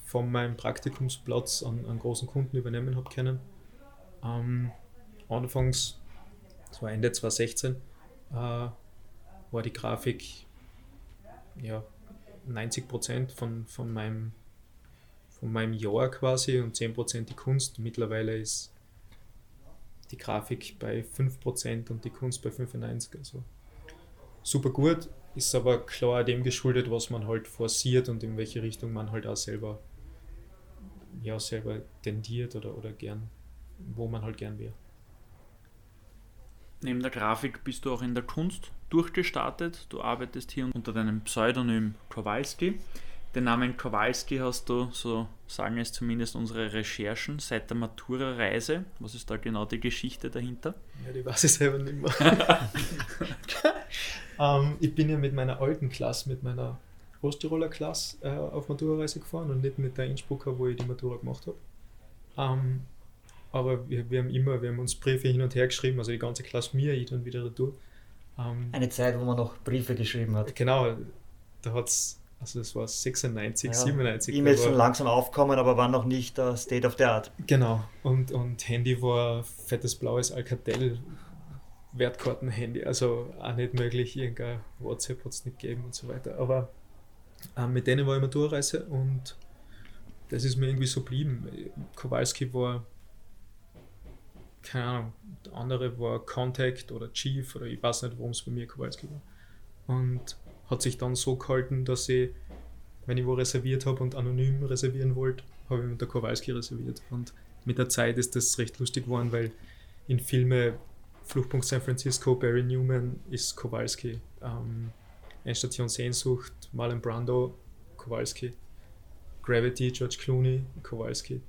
Speaker 3: von meinem Praktikumsplatz an, an großen Kunden übernehmen habe können. Ähm, anfangs, das war Ende 2016, äh, war die Grafik ja, 90 von, von, meinem, von meinem Jahr quasi und 10% die Kunst. Mittlerweile ist die Grafik bei 5% und die Kunst bei 95%. Also super gut, ist aber klar dem geschuldet, was man halt forciert und in welche Richtung man halt auch selber, ja, selber tendiert oder, oder gern, wo man halt gern wäre.
Speaker 4: Neben der Grafik bist du auch in der Kunst durchgestartet. Du arbeitest hier unter deinem Pseudonym Kowalski. Den Namen Kowalski hast du, so sagen es zumindest unsere Recherchen, seit der Matura-Reise. Was ist da genau die Geschichte dahinter?
Speaker 3: Ja, die weiß ich selber nicht mehr. ähm, ich bin ja mit meiner alten Klasse, mit meiner Osttiroler Klasse äh, auf Matura-Reise gefahren und nicht mit der Innsbrucker, wo ich die Matura gemacht habe. Ähm, aber wir, wir, haben immer, wir haben uns Briefe hin und her geschrieben, also die ganze Klasse mir, ich dann wieder retour.
Speaker 2: Ähm, Eine Zeit, wo man noch Briefe geschrieben hat.
Speaker 3: Genau, da hat es also das war 96, ja, 97.
Speaker 2: E-Mails schon langsam aufkommen, aber waren noch nicht uh, State of the Art.
Speaker 3: Genau. Und, und Handy war fettes blaues Alcatel Wertkarten-Handy, also auch nicht möglich, irgendein WhatsApp hat es nicht gegeben und so weiter. Aber äh, mit denen war ich immer Durchreise und das ist mir irgendwie so geblieben. Kowalski war, keine Ahnung, der andere war Contact oder Chief oder ich weiß nicht, warum es bei mir Kowalski war. Und hat sich dann so gehalten, dass ich, wenn ich wo reserviert habe und anonym reservieren wollte, habe ich mit der Kowalski reserviert. Und mit der Zeit ist das recht lustig geworden, weil in Filme Fluchtpunkt San Francisco, Barry Newman ist Kowalski. Ähm, Endstation Sehnsucht, Marlon Brando, Kowalski. Gravity, George Clooney, Kowalski.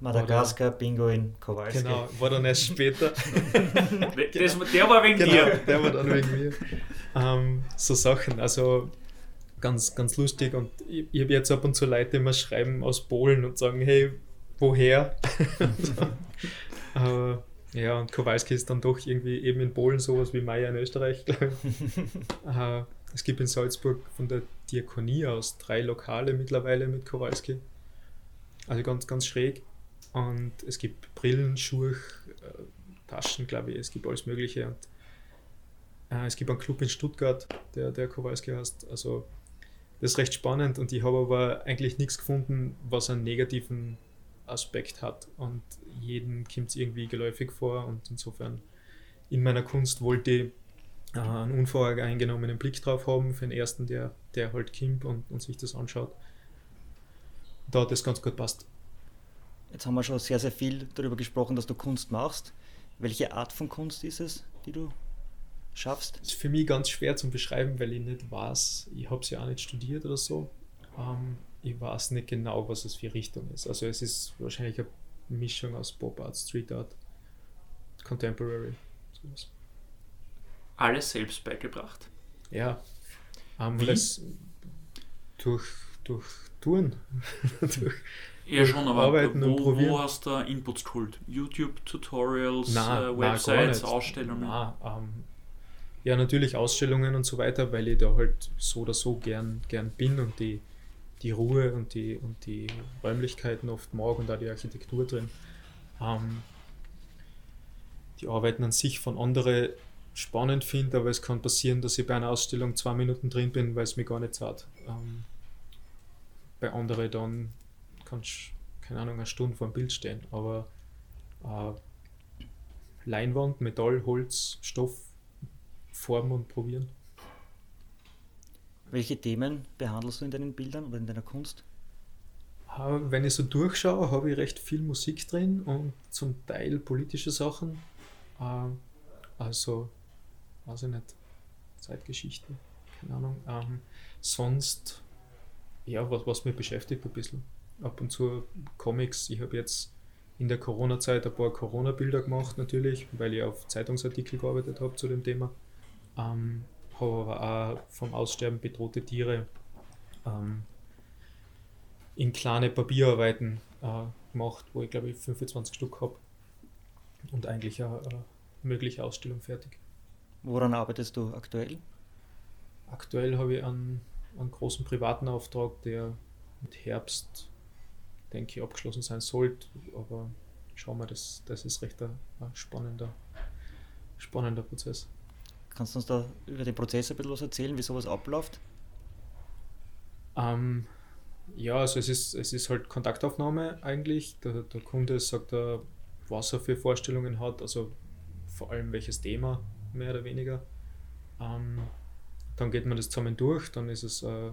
Speaker 2: Madagaskar, Bingo in Kowalski.
Speaker 3: Genau, war dann erst später.
Speaker 4: das, der war wegen genau, dir.
Speaker 3: Der war dann wegen mir. Ähm, so Sachen, also ganz, ganz lustig. Und ich, ich habe jetzt ab und zu Leute immer schreiben aus Polen und sagen, hey, woher? Aber ja, und Kowalski ist dann doch irgendwie eben in Polen sowas wie Meier in Österreich, glaube ich. äh, es gibt in Salzburg von der Diakonie aus drei Lokale mittlerweile mit Kowalski. Also ganz, ganz schräg. Und es gibt Brillen, Schuhe, äh, Taschen, glaube ich, es gibt alles Mögliche. Und äh, es gibt einen Club in Stuttgart, der, der Kowalski heißt. Also das ist recht spannend und ich habe aber eigentlich nichts gefunden, was einen negativen Aspekt hat. Und jedem kommt es irgendwie geläufig vor und insofern in meiner Kunst wollte ich äh, einen unvoreingenommenen Blick drauf haben für den ersten, der, der halt kommt und, und sich das anschaut. Da hat das ganz gut passt.
Speaker 2: Jetzt haben wir schon sehr, sehr viel darüber gesprochen, dass du Kunst machst. Welche Art von Kunst ist es, die du schaffst?
Speaker 3: Das ist für mich ganz schwer zu beschreiben, weil ich nicht weiß, ich habe es ja auch nicht studiert oder so. Ähm, ich weiß nicht genau, was es für Richtung ist. Also es ist wahrscheinlich eine Mischung aus Pop Art, Street Art, Contemporary. Sowas.
Speaker 4: Alles selbst beigebracht?
Speaker 3: Ja. Ähm, das durch, durch Touren. durch,
Speaker 4: ja, schon, aber Arbeiten wo, wo hast du Inputs geholt? YouTube-Tutorials, äh, Websites, nein, Ausstellungen?
Speaker 3: Nein, ähm, ja, natürlich Ausstellungen und so weiter, weil ich da halt so oder so gern, gern bin und die, die Ruhe und die, und die Räumlichkeiten oft mag und auch die Architektur drin. Ähm, die Arbeiten an sich von anderen spannend finde, aber es kann passieren, dass ich bei einer Ausstellung zwei Minuten drin bin, weil es mir gar nicht zahlt. Ähm, bei anderen dann kannst keine Ahnung, eine Stunde vor dem Bild stehen. Aber äh, Leinwand, Metall, Holz, Stoff formen und probieren.
Speaker 2: Welche Themen behandelst du in deinen Bildern oder in deiner Kunst?
Speaker 3: Wenn ich so durchschaue, habe ich recht viel Musik drin und zum Teil politische Sachen. Ähm, also, weiß ich nicht, Zeitgeschichte, keine Ahnung. Ähm, sonst, ja, was, was mich beschäftigt ein bisschen. Ab und zu Comics. Ich habe jetzt in der Corona-Zeit ein paar Corona-Bilder gemacht, natürlich, weil ich auf Zeitungsartikel gearbeitet habe zu dem Thema. Ähm, habe aber auch vom Aussterben bedrohte Tiere ähm, in kleine Papierarbeiten äh, gemacht, wo ich glaube ich 25 Stück habe und eigentlich eine, eine mögliche Ausstellung fertig.
Speaker 2: Woran arbeitest du aktuell?
Speaker 3: Aktuell habe ich einen, einen großen privaten Auftrag, der mit Herbst, denke ich, abgeschlossen sein sollte, aber schauen wir, das, das ist recht ein, ein spannender, spannender Prozess.
Speaker 2: Kannst du uns da über den Prozess ein bisschen was erzählen, wie sowas abläuft?
Speaker 3: Ähm, ja, also es ist, es ist halt Kontaktaufnahme eigentlich. Der, der Kunde sagt, er, was er für Vorstellungen hat, also vor allem welches Thema, mehr oder weniger. Ähm, dann geht man das zusammen durch, dann ist es äh,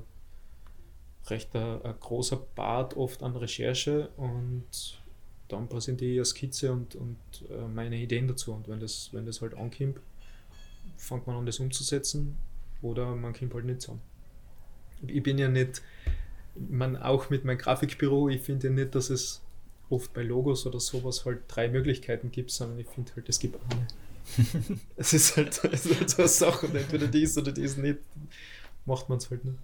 Speaker 3: recht ein, ein, großer Bad oft an Recherche und dann präsentiere ich eine Skizze und, und äh, meine Ideen dazu. Und wenn das, wenn das halt ankommt, fängt man an, das umzusetzen oder man kommt halt nicht zusammen. Ich bin ja nicht, man auch mit meinem Grafikbüro, ich finde ja nicht, dass es oft bei Logos oder sowas halt drei Möglichkeiten gibt, sondern ich finde halt, es gibt eine. es ist halt, es ist halt so eine Sache, entweder dies oder dies nicht, macht man es halt nicht.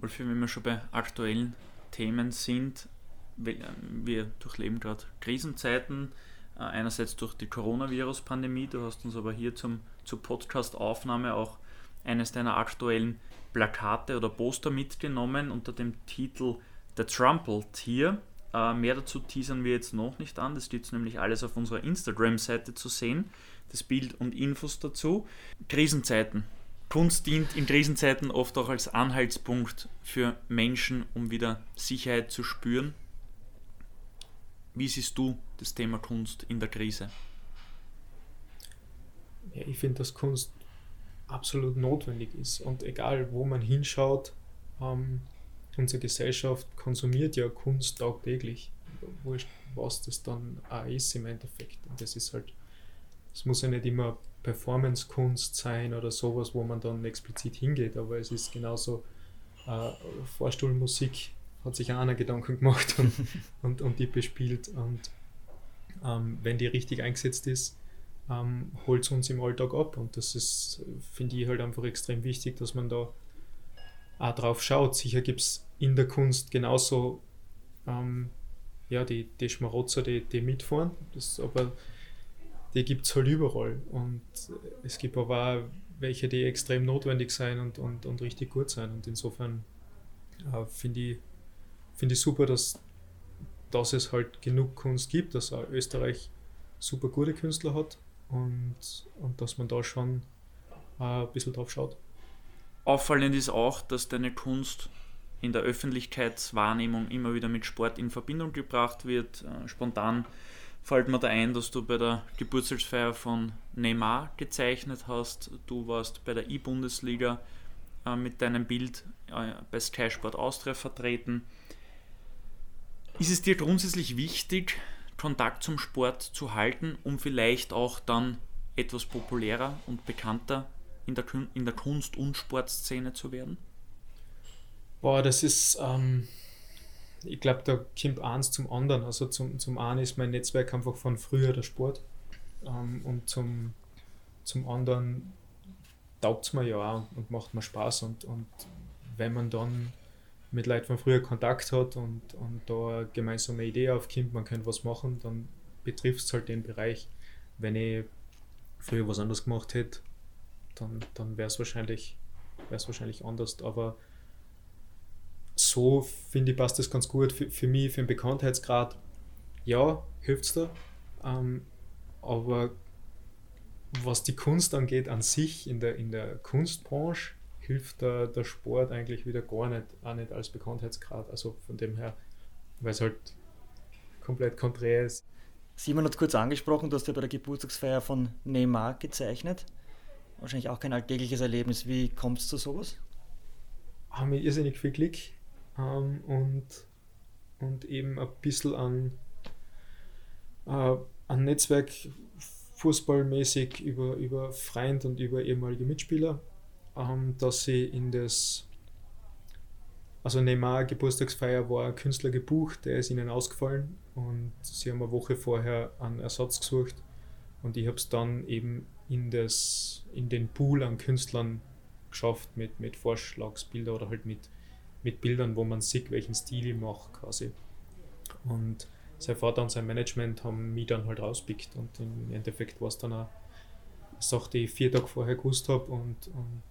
Speaker 4: Wolfi, wenn wir schon bei aktuellen Themen sind, wir durchleben gerade Krisenzeiten, äh, einerseits durch die Coronavirus-Pandemie, du hast uns aber hier zum, zur Podcast-Aufnahme auch eines deiner aktuellen Plakate oder Poster mitgenommen unter dem Titel The Trumpel Tier. Äh, mehr dazu teasern wir jetzt noch nicht an, das gibt nämlich alles auf unserer Instagram-Seite zu sehen, das Bild und Infos dazu. Krisenzeiten. Kunst dient in Krisenzeiten oft auch als Anhaltspunkt für Menschen, um wieder Sicherheit zu spüren. Wie siehst du das Thema Kunst in der Krise?
Speaker 3: Ja, ich finde, dass Kunst absolut notwendig ist. Und egal, wo man hinschaut, ähm, unsere Gesellschaft konsumiert ja Kunst tagtäglich. Wurscht, was das dann auch ist im Endeffekt. Und das ist halt, es muss ja nicht immer Performance-Kunst sein oder sowas, wo man dann explizit hingeht, aber es ist genauso äh, Vorstuhlmusik hat sich einer Gedanken gemacht und, und, und die bespielt. Und ähm, wenn die richtig eingesetzt ist, ähm, holt es uns im Alltag ab. Und das ist, finde ich, halt einfach extrem wichtig, dass man da auch drauf schaut. Sicher gibt es in der Kunst genauso ähm, ja, die, die Schmarotzer, die, die mitfahren, das, aber die gibt es halt überall. Und es gibt aber auch welche, die extrem notwendig sein und, und, und richtig gut sein. Und insofern äh, finde ich, find ich super, dass, dass es halt genug Kunst gibt, dass auch Österreich super gute Künstler hat und, und dass man da schon äh, ein bisschen drauf schaut.
Speaker 4: Auffallend ist auch, dass deine Kunst in der Öffentlichkeitswahrnehmung immer wieder mit Sport in Verbindung gebracht wird. Äh, spontan fällt mir da ein, dass du bei der Geburtstagsfeier von Neymar gezeichnet hast. Du warst bei der E-Bundesliga äh, mit deinem Bild äh, bei Sky Sport Austria vertreten. Ist es dir grundsätzlich wichtig, Kontakt zum Sport zu halten, um vielleicht auch dann etwas populärer und bekannter in der, in der Kunst- und Sportszene zu werden?
Speaker 3: Boah, das ist, ähm, ich glaube, da kommt eins zum anderen. Also zum, zum einen ist mein Netzwerk einfach von früher der Sport ähm, und zum, zum anderen taugt es mir ja auch und, macht mir Spaß und, und wenn man dann mit Leuten von früher Kontakt hat und, und da eine gemeinsame Idee aufkommt, man könnte was machen, dann betrifft es halt den Bereich. Wenn ich früher was anderes gemacht hätte, dann, dann wäre es wahrscheinlich, wahrscheinlich anders. Aber so finde ich, passt das ganz gut für, für mich, für den Bekanntheitsgrad. Ja, hilft es da. Ähm, aber was die Kunst angeht, an sich in der, in der Kunstbranche, hilft der, der Sport eigentlich wieder gar nicht, auch nicht als Bekanntheitsgrad. Also von dem her, weil es halt komplett konträr ist.
Speaker 2: Simon hat kurz angesprochen, du hast ja bei der Geburtstagsfeier von Neymar gezeichnet. Wahrscheinlich auch kein alltägliches Erlebnis. Wie kommt es zu sowas?
Speaker 3: Haben wir irrsinnig viel Glück ähm, und, und eben ein bisschen an, äh, an Netzwerk fußballmäßig über, über Freund und über ehemalige Mitspieler, ähm, dass sie in das also Neymar Geburtstagsfeier war ein Künstler gebucht, der ist ihnen ausgefallen und sie haben eine Woche vorher einen Ersatz gesucht und ich habe es dann eben in, das, in den Pool an Künstlern geschafft mit, mit Vorschlagsbildern oder halt mit, mit Bildern, wo man sieht, welchen Stil ich mache quasi. Und sein Vater und sein Management haben mich dann halt rauspickt und im Endeffekt war es dann eine Sache, die ich vier Tage vorher gewusst habe und, und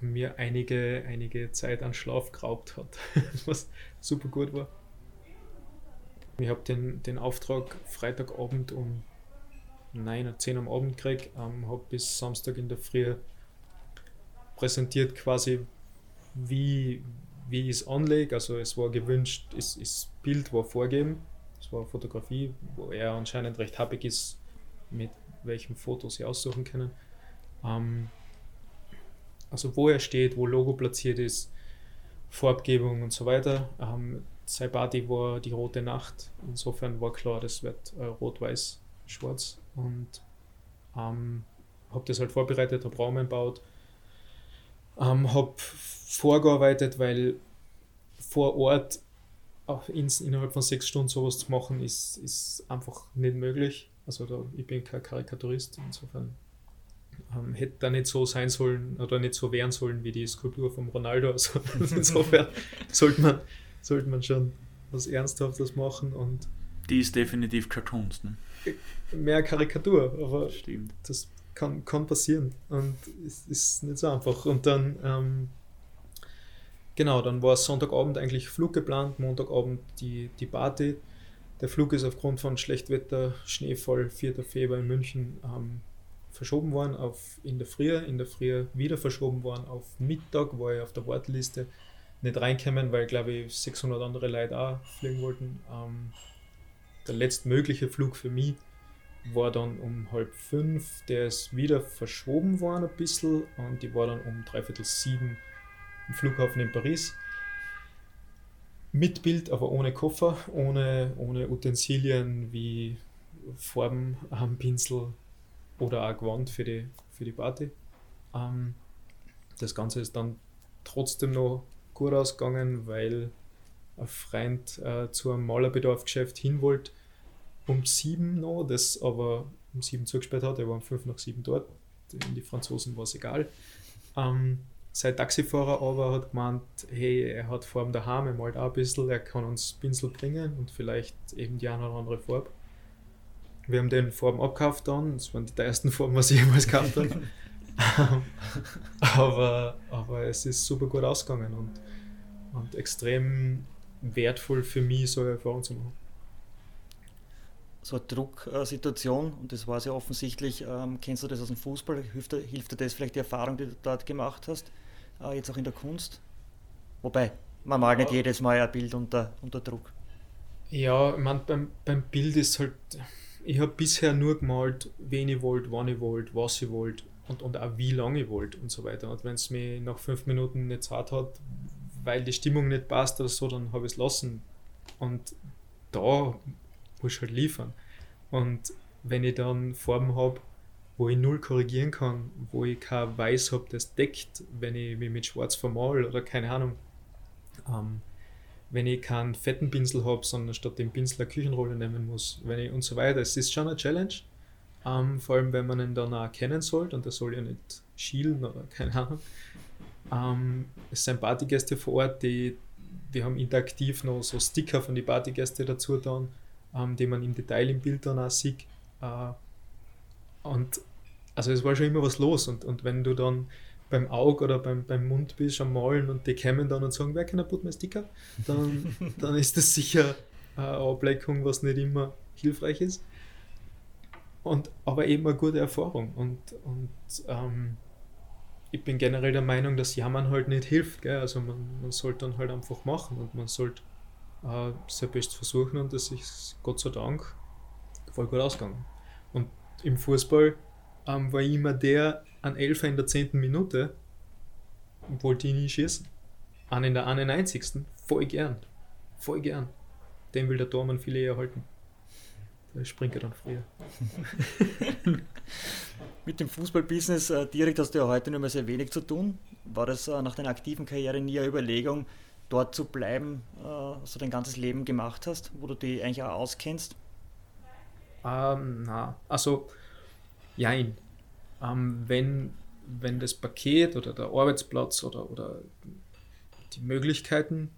Speaker 3: mir einige, einige Zeit an Schlaf geraubt hat, was super gut war. Ich habe den, den Auftrag Freitagabend um 9 oder 10 am Abend gekriegt, ähm, habe bis Samstag in der Früh präsentiert quasi, wie, wie ich es anlege. Also es war gewünscht, das, das Bild war vorgegeben, es war Fotografie, wo er anscheinend recht happig ist, mit welchen Fotos sie aussuchen können. Ähm, also wo er steht, wo Logo platziert ist, Farbgebung und so weiter. Ähm, sein Party war die rote Nacht. Insofern war klar, das wird äh, rot-weiß-schwarz. Und ähm, habe das halt vorbereitet, habe Raum gebaut, ähm, habe vorgearbeitet, weil vor Ort auch ins, innerhalb von sechs Stunden sowas zu machen, ist, ist einfach nicht möglich. Also da, ich bin kein Karikaturist, insofern ähm, hätte da nicht so sein sollen oder nicht so werden sollen wie die Skulptur von Ronaldo. Also insofern sollte man, sollte man schon was Ernsthaftes machen und
Speaker 4: die ist definitiv Cartoons, ne?
Speaker 3: Mehr Karikatur, aber
Speaker 4: Stimmt.
Speaker 3: das kann, kann passieren und es ist nicht so einfach. Und dann, ähm, genau, dann war Sonntagabend eigentlich Flug geplant, Montagabend die, die Party. Der Flug ist aufgrund von Schlechtwetter, Schneefall, 4. Februar in München ähm, verschoben worden auf in der Früh, in der Früh wieder verschoben worden auf Mittag, war ich auf der Warteliste nicht reinkommen, weil glaube ich 600 andere Leute auch fliegen wollten. Ähm, der letztmögliche Flug für mich war dann um halb fünf, der ist wieder verschoben worden ein bisschen und die war dann um dreiviertel sieben im Flughafen in Paris. Mit Bild, aber ohne Koffer, ohne, ohne Utensilien wie Farben, ähm, Pinsel, oder auch Gewand für die, für die Party. Ähm, das Ganze ist dann trotzdem noch gut ausgegangen, weil ein Freund äh, zu einem Malerbedarfgeschäft hin wollte, um sieben noch, das aber um sieben zugesperrt hat, er war um fünf nach sieben dort, die Franzosen war es egal. Ähm, sein Taxifahrer aber hat gemeint, hey, er hat Farben daheim, er malt auch ein bisschen, er kann uns Pinsel bringen und vielleicht eben die eine oder andere Farbe. Wir haben den Farben abgekauft dann, das waren die teuersten Farben, was ich jemals gekauft habe. aber, aber es ist super gut ausgegangen und, und extrem wertvoll für mich, so eine Erfahrung zu machen.
Speaker 2: So eine Drucksituation, und das war ja offensichtlich, ähm, kennst du das aus dem Fußball? Hilft, hilft dir das vielleicht die Erfahrung, die du dort gemacht hast, äh, jetzt auch in der Kunst? Wobei, man malt nicht jedes Mal ein Bild unter, unter Druck.
Speaker 3: Ja, ich meine, beim, beim Bild ist halt ich habe bisher nur gemalt, wen ich wollte, wann ich wollte, was ich wollte und, und auch wie lange ich wollte und so weiter. Und wenn es mir nach fünf Minuten nicht zart hat, weil die Stimmung nicht passt oder so, dann habe ich es lassen. Und da muss halt liefern. Und wenn ich dann Farben habe, wo ich null korrigieren kann, wo ich kein Weiß habe, das deckt, wenn ich mich mit Schwarz vermal oder keine Ahnung, ähm, wenn ich keinen fetten Pinsel habe, sondern statt dem Pinsel eine Küchenrolle nehmen muss, wenn ich und so weiter. Es ist schon eine Challenge, ähm, vor allem wenn man ihn dann auch erkennen sollte und der soll ja nicht schielen oder keine Ahnung. Ähm, es sind Partygäste vor Ort, die wir haben interaktiv noch so Sticker von den Partygästen dazu dann, ähm, die man im Detail im Bild dann auch sieht. Äh, und also es war schon immer was los und, und wenn du dann beim Auge oder beim, beim Mund bist am Malen und die kommen dann und sagen, wer kann ein Put Sticker, dann, dann ist das sicher eine Ableckung, was nicht immer hilfreich ist. Und, aber eben eine gute Erfahrung. Und, und ähm, ich bin generell der Meinung, dass Jammern halt nicht hilft. Gell? Also man, man sollte dann halt einfach machen und man sollte äh, sehr best versuchen und das ist Gott sei Dank voll gut ausgegangen. Und im Fußball ähm, war ich immer der an Elfer in der 10. Minute, wollte ich nie schießen. An in der 91. voll gern. Voll gern. Den will der Tormann viel eher halten. Da springt er dann früher.
Speaker 2: Mit dem Fußballbusiness äh, direkt hast du ja heute nur mehr sehr wenig zu tun. War das äh, nach deiner aktiven Karriere nie eine Überlegung, dort zu bleiben, äh, was du dein ganzes Leben gemacht hast, wo du dich eigentlich auch auskennst?
Speaker 3: Ähm, na, also, jein. Ähm, wenn, wenn das Paket oder der Arbeitsplatz oder, oder die Möglichkeiten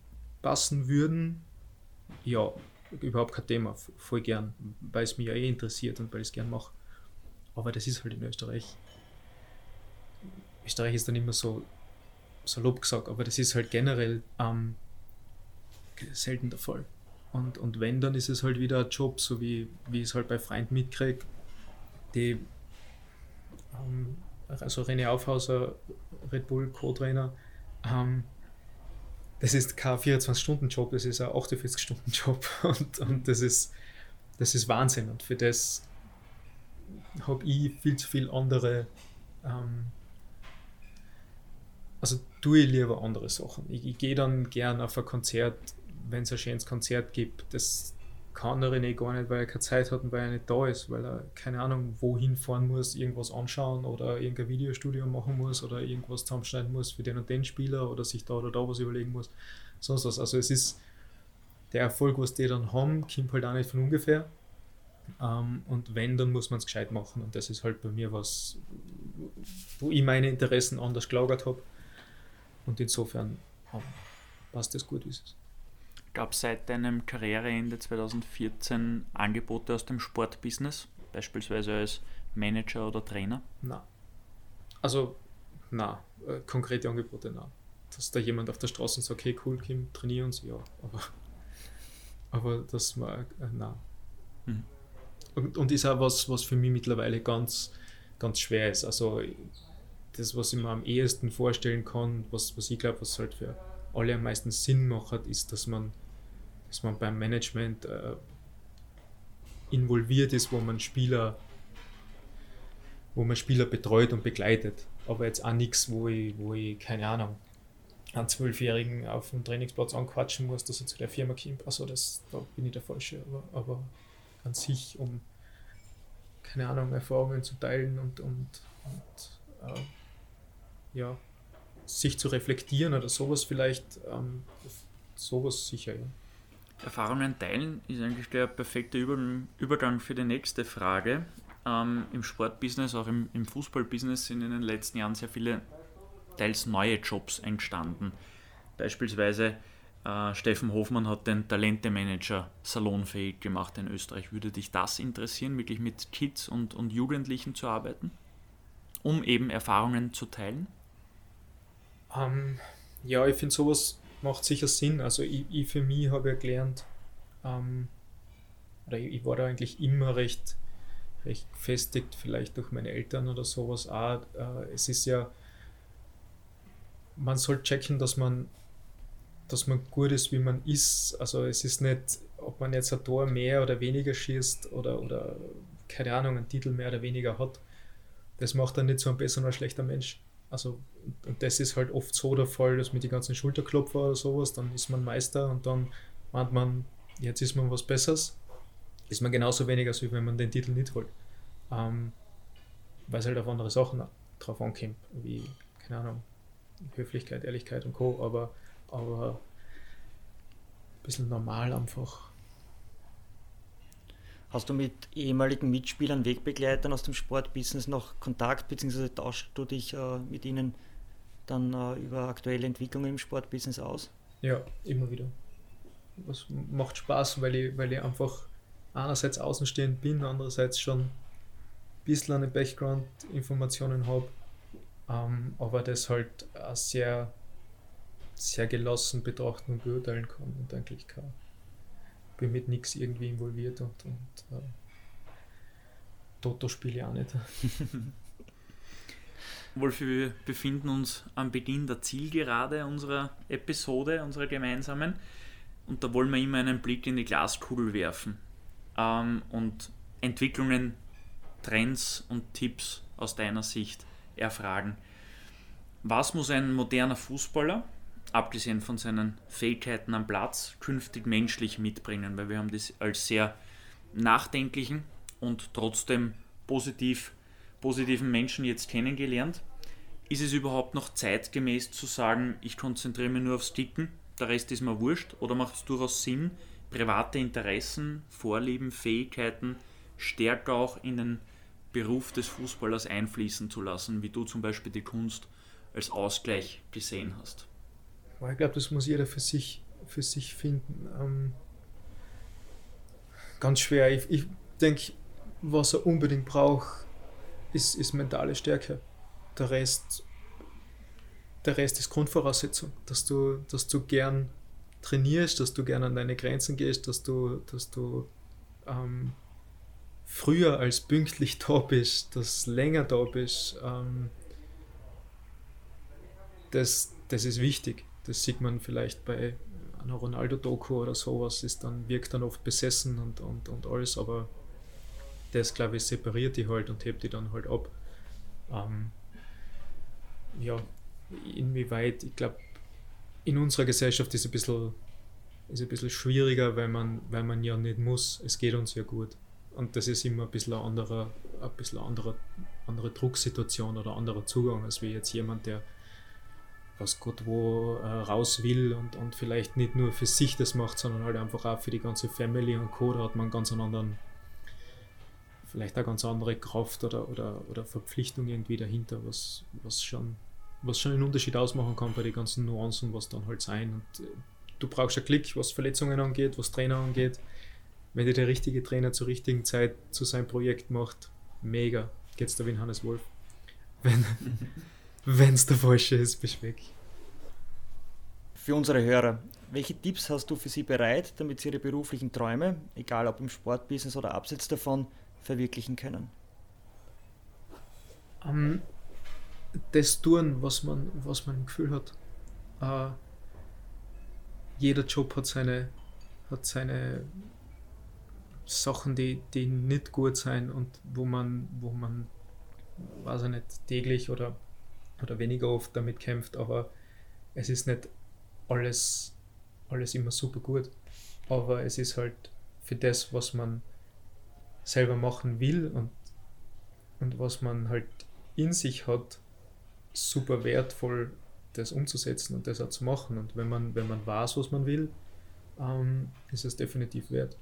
Speaker 3: passen würden, ja, überhaupt kein Thema, voll gern, weil es mich ja eh interessiert und weil ich es gern mache. Aber das ist halt in Österreich. Österreich ist dann immer so salopp gesagt, aber das ist halt generell ähm, selten der Fall. Und, und wenn, dann ist es halt wieder ein Job, so wie, wie ich es halt bei Freunden mitkriege, die, ähm, also René Aufhauser, Red Bull Co-Trainer, ähm, das ist kein 24-Stunden-Job, das ist ein 48-Stunden-Job und, und das, ist, das ist Wahnsinn und für das habe ich viel zu viel andere ähm, also tue ich lieber andere Sachen. Ich, ich gehe dann gern auf ein Konzert, wenn es ein schönes Konzert gibt. Das kann der René gar nicht, weil er keine Zeit hat und weil er nicht da ist, weil er keine Ahnung wohin fahren muss, irgendwas anschauen oder irgendein Videostudio machen muss oder irgendwas zusammenschneiden muss für den und den Spieler oder sich da oder da was überlegen muss. Sonst was. Also es ist der Erfolg, was die dann haben, kommt halt auch nicht von ungefähr. Um, ähm, und wenn, dann muss man es gescheit machen. Und das ist halt bei mir was, wo ich meine Interessen anders gelagert habe. Und insofern passt das gut, wie es ist.
Speaker 4: Gab es seit deinem Karriereende 2014 Angebote aus dem Sportbusiness, beispielsweise als Manager oder Trainer?
Speaker 3: Na. Also, na, äh, konkrete Angebote, na. Dass da jemand auf der Straße sagt, okay, cool, Kim, trainier uns, ja. Aber, aber das war, äh, na. Mhm. Und, und ist auch was, was für mich mittlerweile ganz, ganz schwer ist. Also, das, was ich mir am ehesten vorstellen kann, was, was ich glaube, was halt für alle am meisten Sinn macht, ist, dass man, dass man beim Management äh, involviert ist, wo man Spieler, wo man Spieler betreut und begleitet. Aber jetzt auch nichts, wo ich, wo ich, keine Ahnung, einen Zwölfjährigen auf dem Trainingsplatz anquatschen muss, dass er zu der Firma kommt. Also das, da bin ich der Falsche, aber, aber an sich, um keine Ahnung, Erfahrungen zu teilen und, und, und äh, ja, sich zu reflektieren oder sowas vielleicht, ähm, sowas sicher, ja.
Speaker 4: Erfahrungen teilen ist eigentlich der perfekte Übergang für die nächste Frage. Ähm, Im Sportbusiness, auch im, im Fußballbusiness sind in den letzten Jahren sehr viele teils neue Jobs entstanden. Beispielsweise äh, Steffen Hofmann hat den Talentemanager salonfähig gemacht in Österreich. Würde dich das interessieren, wirklich mit Kids und, und Jugendlichen zu arbeiten, um eben Erfahrungen zu teilen?
Speaker 3: Ähm, ja, ich finde, sowas macht sicher Sinn. Also ich, ich für mich habe ja gelernt, ähm, oder ich, ich, war da eigentlich immer recht, recht gefestigt, vielleicht durch meine Eltern oder sowas auch. Äh, es ist ja, man soll checken, dass man, dass man gut ist, wie man ist. Also es ist nicht, ob man jetzt ein Tor mehr oder weniger schießt oder, oder keine Ahnung, einen Titel mehr oder weniger hat. Das macht dann nicht so ein besser oder schlechter Mensch. Also, und das ist halt oft so der Fall, dass mit den ganzen Schulterklopfer oder sowas, dann ist man Meister und dann meint man, jetzt ist man was Besseres. Ist man genauso wenig, als wenn man den Titel nicht holt. Ähm, weil es halt auf andere Sachen drauf ankommt, wie, keine Ahnung, Höflichkeit, Ehrlichkeit und Co. Aber, aber ein bisschen normal einfach.
Speaker 2: Hast du mit ehemaligen Mitspielern, Wegbegleitern aus dem Sportbusiness noch Kontakt, beziehungsweise tauschst du dich äh, mit ihnen dann äh, über aktuelle Entwicklungen im Sportbusiness aus?
Speaker 3: Ja, immer wieder. Das macht Spaß, weil ich, weil ich einfach einerseits außenstehend bin, andererseits schon ein bisschen eine Background-Informationen habe, ähm, aber das halt auch sehr, sehr gelassen betrachten und beurteilen kann und eigentlich kann bin mit nichts irgendwie involviert und, und äh, Toto spiele ich auch nicht.
Speaker 4: Wolf, wir befinden uns am Beginn der Zielgerade unserer Episode, unserer gemeinsamen. und da wollen wir immer einen Blick in die Glaskugel werfen ähm, und Entwicklungen, Trends und Tipps aus deiner Sicht erfragen. Was muss ein moderner Fußballer, abgesehen von seinen Fähigkeiten am Platz, künftig menschlich mitbringen? Weil wir haben das als sehr nachdenklichen und trotzdem positiv, positiven Menschen jetzt kennengelernt. Ist es überhaupt noch zeitgemäß zu sagen, ich konzentriere mich nur aufs Ticken, der Rest ist mir wurscht? Oder macht es durchaus Sinn, private Interessen, Vorlieben, Fähigkeiten stärker auch in den Beruf des Fußballers einfließen zu lassen, wie du zum Beispiel die Kunst als Ausgleich gesehen hast?
Speaker 3: Ich glaube, das muss jeder für sich, für sich finden. Ähm, ganz schwer. Ich, ich denke, was er unbedingt braucht, ist, ist mentale Stärke. Der Rest, der Rest ist Grundvoraussetzung, dass du, dass du gern trainierst, dass du gern an deine Grenzen gehst, dass du, dass du ähm, früher als pünktlich da bist, dass länger da bist. Ähm, das, das ist wichtig. Das sieht man vielleicht bei einer Ronaldo-Doku oder sowas, ist dann, wirkt dann oft besessen und, und, und alles, aber das, glaube ich, separiert die halt und hebt die dann halt ab. Ähm, ja, inwieweit, ich glaube, in unserer Gesellschaft ist ein bisschen, ist ein bisschen schwieriger, weil man, weil man ja nicht muss. Es geht uns ja gut. Und das ist immer ein bisschen eine andere, ein bisschen andere, andere Drucksituation oder anderer Zugang, als wie jetzt jemand, der was Gott wo äh, raus will und, und vielleicht nicht nur für sich das macht, sondern halt einfach auch für die ganze Family und Co. Da hat man ganz einen anderen, vielleicht eine ganz andere Kraft oder, oder, oder Verpflichtung irgendwie dahinter, was, was, schon, was schon einen Unterschied ausmachen kann bei den ganzen Nuancen, was dann halt sein. Und äh, du brauchst einen Klick, was Verletzungen angeht, was Trainer angeht. Wenn dir der richtige Trainer zur richtigen Zeit zu seinem Projekt macht, mega, geht's da wie in Hannes Wolf. Wenn, es der falsche ist, bist weg.
Speaker 2: Für unsere Hörer, welche Tipps hast du für sie bereit, damit sie ihre beruflichen Träume, egal ob im Sportbusiness oder abseits davon, verwirklichen können?
Speaker 3: Um, ähm, das tun, was man, was man im Gefühl hat. Uh, jeder Job hat seine, hat seine Sachen, die, die nicht gut sein und wo man, wo man, weiß ich nicht, täglich oder oder weniger oft damit kämpft, aber es ist nicht alles, alles immer super gut. Aber es ist halt für das, was man selber machen will und, und was man halt in sich hat, super wertvoll, das umzusetzen und das auch zu machen. Und wenn man, wenn man weiß, was man will, ähm, ist es definitiv wert.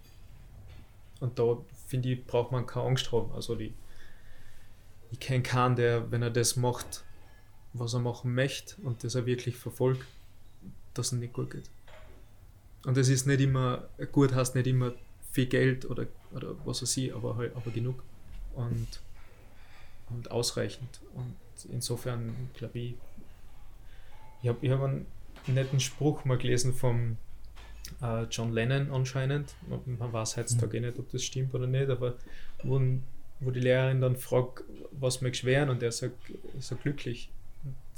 Speaker 3: Und da finde ich, braucht man keine Angst haben. Also die, ich kenne keinen, der, wenn er das macht, was er machen möchte und das er wirklich verfolgt, dass es nicht gut geht. Und es ist nicht immer, gut heißt nicht immer viel Geld oder, oder was weiß ich, aber, halt, aber genug und, und ausreichend. Und insofern glaube ich, ich habe ich hab einen netten Spruch mal gelesen vom äh, John Lennon anscheinend. Man weiß heutzutage mhm. nicht, ob das stimmt oder nicht, aber wo, wo die Lehrerin dann fragt, was du werden? Und er sagt, so glücklich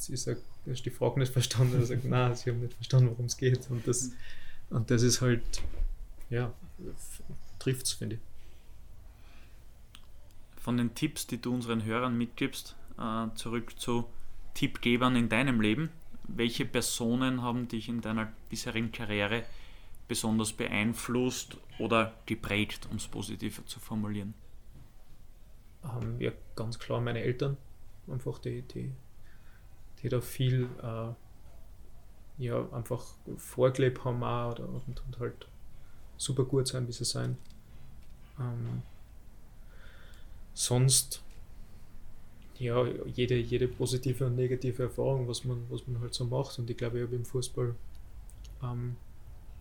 Speaker 3: sie sagt, du hast die Frage nicht verstanden. Er sagt, nein, sie haben nicht verstanden, worum es geht. Und das, und das ist halt, ja, trifft es, finde ich.
Speaker 4: Von den Tipps, die du unseren Hörern mitgibst, äh, zurück zu Tippgebern in deinem Leben. Welche Personen haben dich in deiner bisherigen Karriere besonders beeinflusst oder geprägt, um es positiver zu formulieren?
Speaker 3: Ähm, ja, ganz klar meine Eltern. Einfach die, die die da viel äh, ja, einfach vorgelebt haben auch oder, und, und, halt super gut sein, wie sie sein. Ähm, sonst ja, jede, jede positive und negative Erfahrung, was man, was man halt so macht. Und ich glaube, ich habe im Fußball ähm,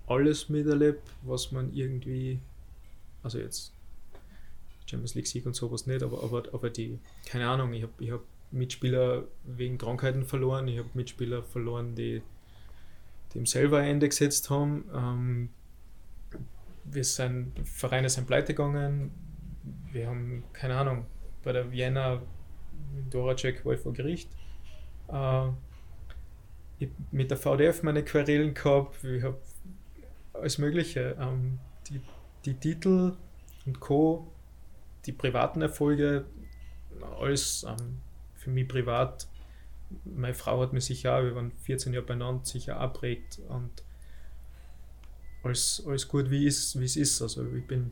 Speaker 3: alles miterlebt, was man irgendwie, also jetzt Champions League Sieg und sowas nicht, aber, aber, aber die, keine Ahnung, ich habe ich hab Mitspieler wegen Krankheiten verloren, ich habe Mitspieler verloren, die dem selber ein Ende gesetzt haben. Ähm, wir sind, Vereine sind pleite gegangen. Wir haben, keine Ahnung, bei der Vienna Doracek war ich vor Gericht. Äh, ich mit der VDF meine Querelen gehabt. Ich habe alles Mögliche. Ähm, die, die Titel und Co., die privaten Erfolge, alles ähm, für mich privat. Meine Frau hat mir sicher wir waren 14 Jahre beieinander, sicher abprägt und alles, alles gut, wie, es ist. Also ich bin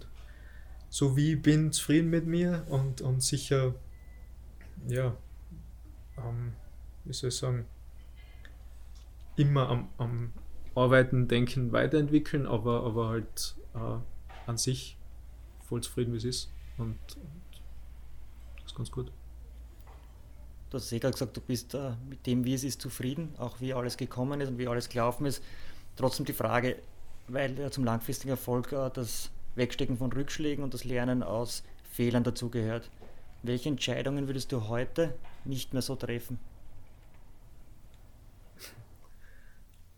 Speaker 3: so wie ich bin zufrieden mit mir und, und sicher, ja, ähm, wie soll ich sagen, immer am, am Arbeiten, Denken, Weiterentwickeln, aber, aber halt äh, an sich voll zufrieden, wie es ist. Und, und das ist ganz gut.
Speaker 2: Du hast eh gerade gesagt, du bist äh, mit dem, wie es ist, zufrieden, auch wie alles gekommen ist und wie alles gelaufen ist. Trotzdem die Frage, weil ja zum langfristigen Erfolg äh, das Wegstecken von Rückschlägen und das Lernen aus Fehlern dazugehört. Welche Entscheidungen würdest du heute nicht mehr so treffen?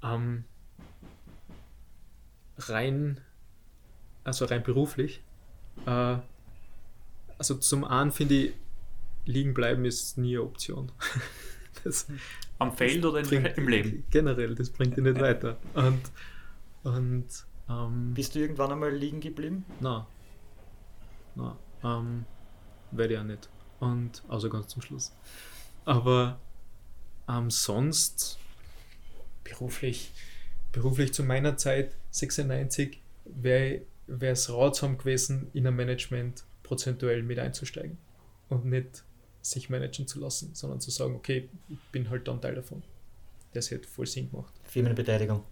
Speaker 3: Ähm, rein, also rein beruflich. Äh, also zum einen finde ich, liegen bleiben ist nie eine Option.
Speaker 4: Das, Am Feld oder bringt, im Leben?
Speaker 3: Generell, das bringt dich nicht weiter. Und, und
Speaker 2: ähm, Bist du irgendwann einmal liegen geblieben?
Speaker 3: Nein. Nein. Ähm, werde ich auch nicht. Und, also ganz zum Schluss. Aber ähm, sonst beruflich, beruflich zu meiner Zeit, 96, wäre es ratsam gewesen, in ein Management prozentuell mit einzusteigen und nicht sich managen zu lassen, sondern zu sagen, okay, ich bin halt dann Teil davon. Das hätte voll Sinn gemacht.
Speaker 2: Firmenbeteiligung.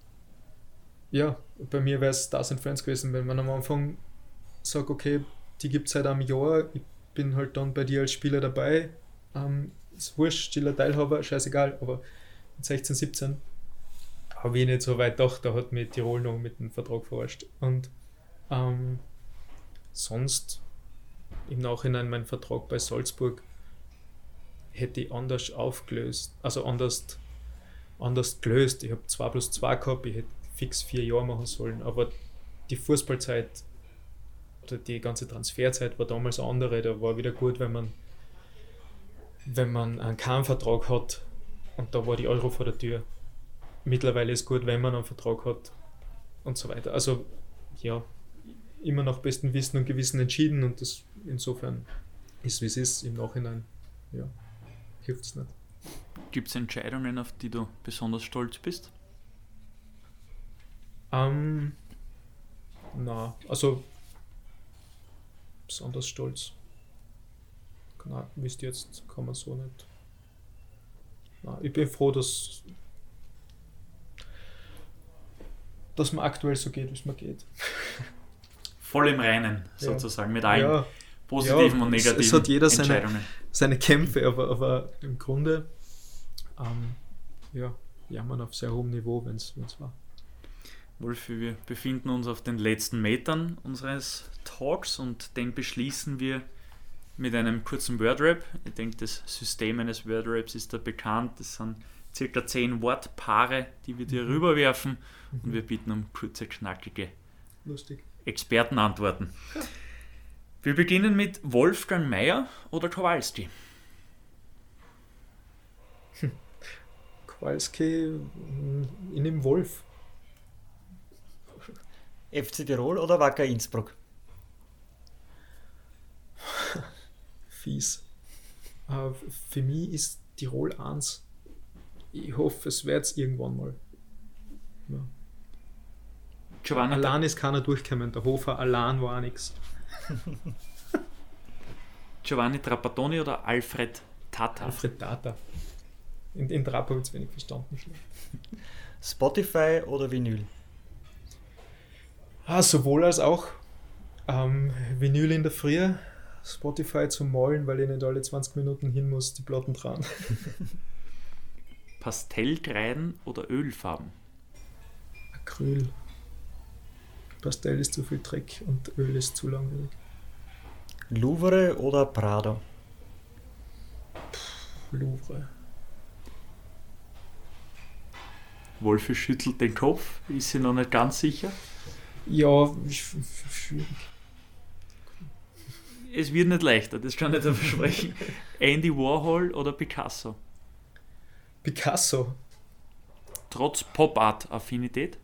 Speaker 3: Ja, bei mir wäre es Stars Friends gewesen, wenn man am Anfang sagt, okay, die gibt es seit einem Jahr, ich bin halt dann bei dir als Spieler dabei, ähm, ist wurscht, stiller Teilhaber, scheißegal, aber mit 16, 17 habe ich nicht so weit gedacht, da hat mir Tirol noch mit dem Vertrag verarscht. Und ähm, sonst im Nachhinein mein Vertrag bei Salzburg hätte ich anders aufgelöst, also anders, anders gelöst. Ich habe 2 plus 2 gehabt, ich hätte fix vier Jahre machen sollen, aber die Fußballzeit oder die ganze Transferzeit war damals andere. Da war wieder gut, wenn man, wenn man einen Kahnvertrag hat und da war die Euro vor der Tür mittlerweile ist gut, wenn man einen Vertrag hat und so weiter. Also ja, immer nach bestem Wissen und Gewissen entschieden und das insofern ist, wie es ist, im Nachhinein, ja, hilft es nicht.
Speaker 4: Gibt es Entscheidungen, auf die du besonders stolz bist?
Speaker 3: Ähm, na, also besonders stolz. Na, wisst ihr jetzt, kann man so nicht. Na, ich bin froh, dass dass man aktuell so geht, wie es mir geht.
Speaker 4: Voll im Reinen, sozusagen, ja. mit allen ja. positiven ja, und negativen
Speaker 3: es, es hat jeder seine, seine Kämpfe, aber, aber im Grunde ähm, ja, jammern auf sehr hohem Niveau, wenn es war.
Speaker 4: Wolfi, wir befinden uns auf den letzten Metern unseres Talks und den beschließen wir mit einem kurzen Wordrap. Ich denke, das System eines Wordraps ist da bekannt. Das sind circa zehn Wortpaare, die wir dir mhm. rüberwerfen mhm. und wir bitten um kurze, knackige
Speaker 3: Lustig.
Speaker 4: Expertenantworten. Wir beginnen mit Wolfgang Mayer oder Kowalski.
Speaker 3: Hm. Kowalski hm, in dem Wolf.
Speaker 2: FC Tirol oder Wacker Innsbruck?
Speaker 3: Fies. Uh, für mich ist Tirol 1 ich hoffe, es wird es irgendwann mal. Ja. Giovanni allein ist keiner durchgekommen, der Hofer allein war auch nichts.
Speaker 4: Giovanni Trapattoni oder Alfred
Speaker 3: Tata? Alfred Tata. In, in Trapp habe ich wenig verstanden.
Speaker 2: Spotify oder Vinyl?
Speaker 3: Ah, sowohl als auch. Ähm, Vinyl in der Früh, Spotify zum Malen, weil ich nicht alle 20 Minuten hin muss, die Platten dran.
Speaker 4: Pastellkreiden oder Ölfarben?
Speaker 3: Acryl. Pastell ist zu viel Dreck und Öl ist zu langweilig.
Speaker 2: Louvre oder Prado?
Speaker 3: Louvre.
Speaker 4: Wolfi schüttelt den Kopf, ist sie noch nicht ganz sicher.
Speaker 3: Ja, schwierig.
Speaker 4: Es wird nicht leichter, das kann ich dir versprechen. Andy Warhol oder Picasso?
Speaker 3: Picasso.
Speaker 4: Trotz Pop-Art-Affinität?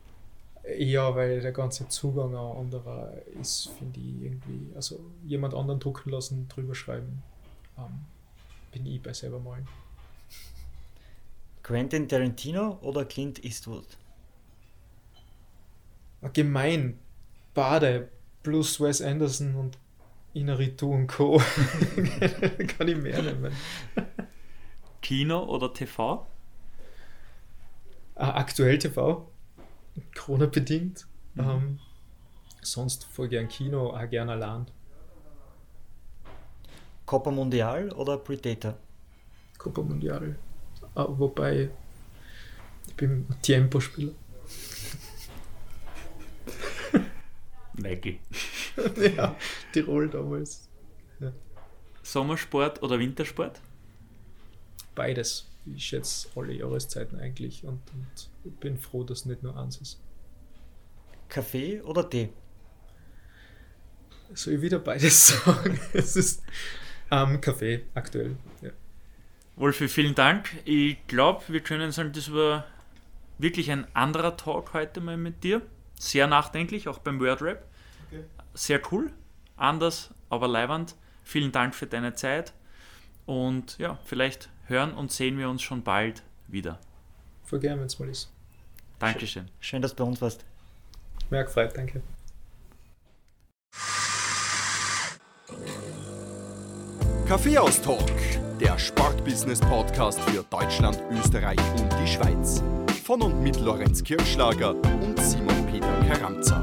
Speaker 3: Ja, weil der ganze Zugang ein anderer ist, finde ich irgendwie. Also jemand anderen drucken lassen, drüber schreiben, ähm, bin ich bei selber malen.
Speaker 2: Quentin Tarantino oder Clint Eastwood?
Speaker 3: Gemein. Bade plus Wes Anderson und Inaritu und Co. Kann ich mehr nehmen.
Speaker 4: Kino oder TV?
Speaker 3: Ah, aktuell TV. Corona bedingt. Mhm. Ähm, sonst voll gern Kino, auch gern allein.
Speaker 2: Copa Mundial oder Predator?
Speaker 3: Copa Mundial. Ah, wobei, ich bin Tempo-Spieler.
Speaker 4: Nike.
Speaker 3: ja, Tirol damals. Ja.
Speaker 4: Sommersport oder Wintersport?
Speaker 3: Beides. Ich schätze alle Jahreszeiten eigentlich und, und bin froh, dass nicht nur eins ist.
Speaker 2: Kaffee oder Tee?
Speaker 3: Soll ich wieder beides sagen? es ist ähm, Kaffee aktuell. Ja.
Speaker 4: Wolfi, vielen Dank. Ich glaube, wir können sagen, das war wirklich ein anderer Talk heute mal mit dir. Sehr nachdenklich, auch beim Wordrap. Sehr cool, anders, aber leiwand. Vielen Dank für deine Zeit und ja, vielleicht hören und sehen wir uns schon bald wieder.
Speaker 3: Voll gern, wenn es mal ist.
Speaker 4: Dankeschön.
Speaker 2: Schön, dass du bei uns warst.
Speaker 3: Merk freit, danke.
Speaker 1: Kaffeehaus Talk, der Sportbusiness-Podcast für Deutschland, Österreich und die Schweiz. Von und mit Lorenz Kirschlager und Simon Peter Karamza.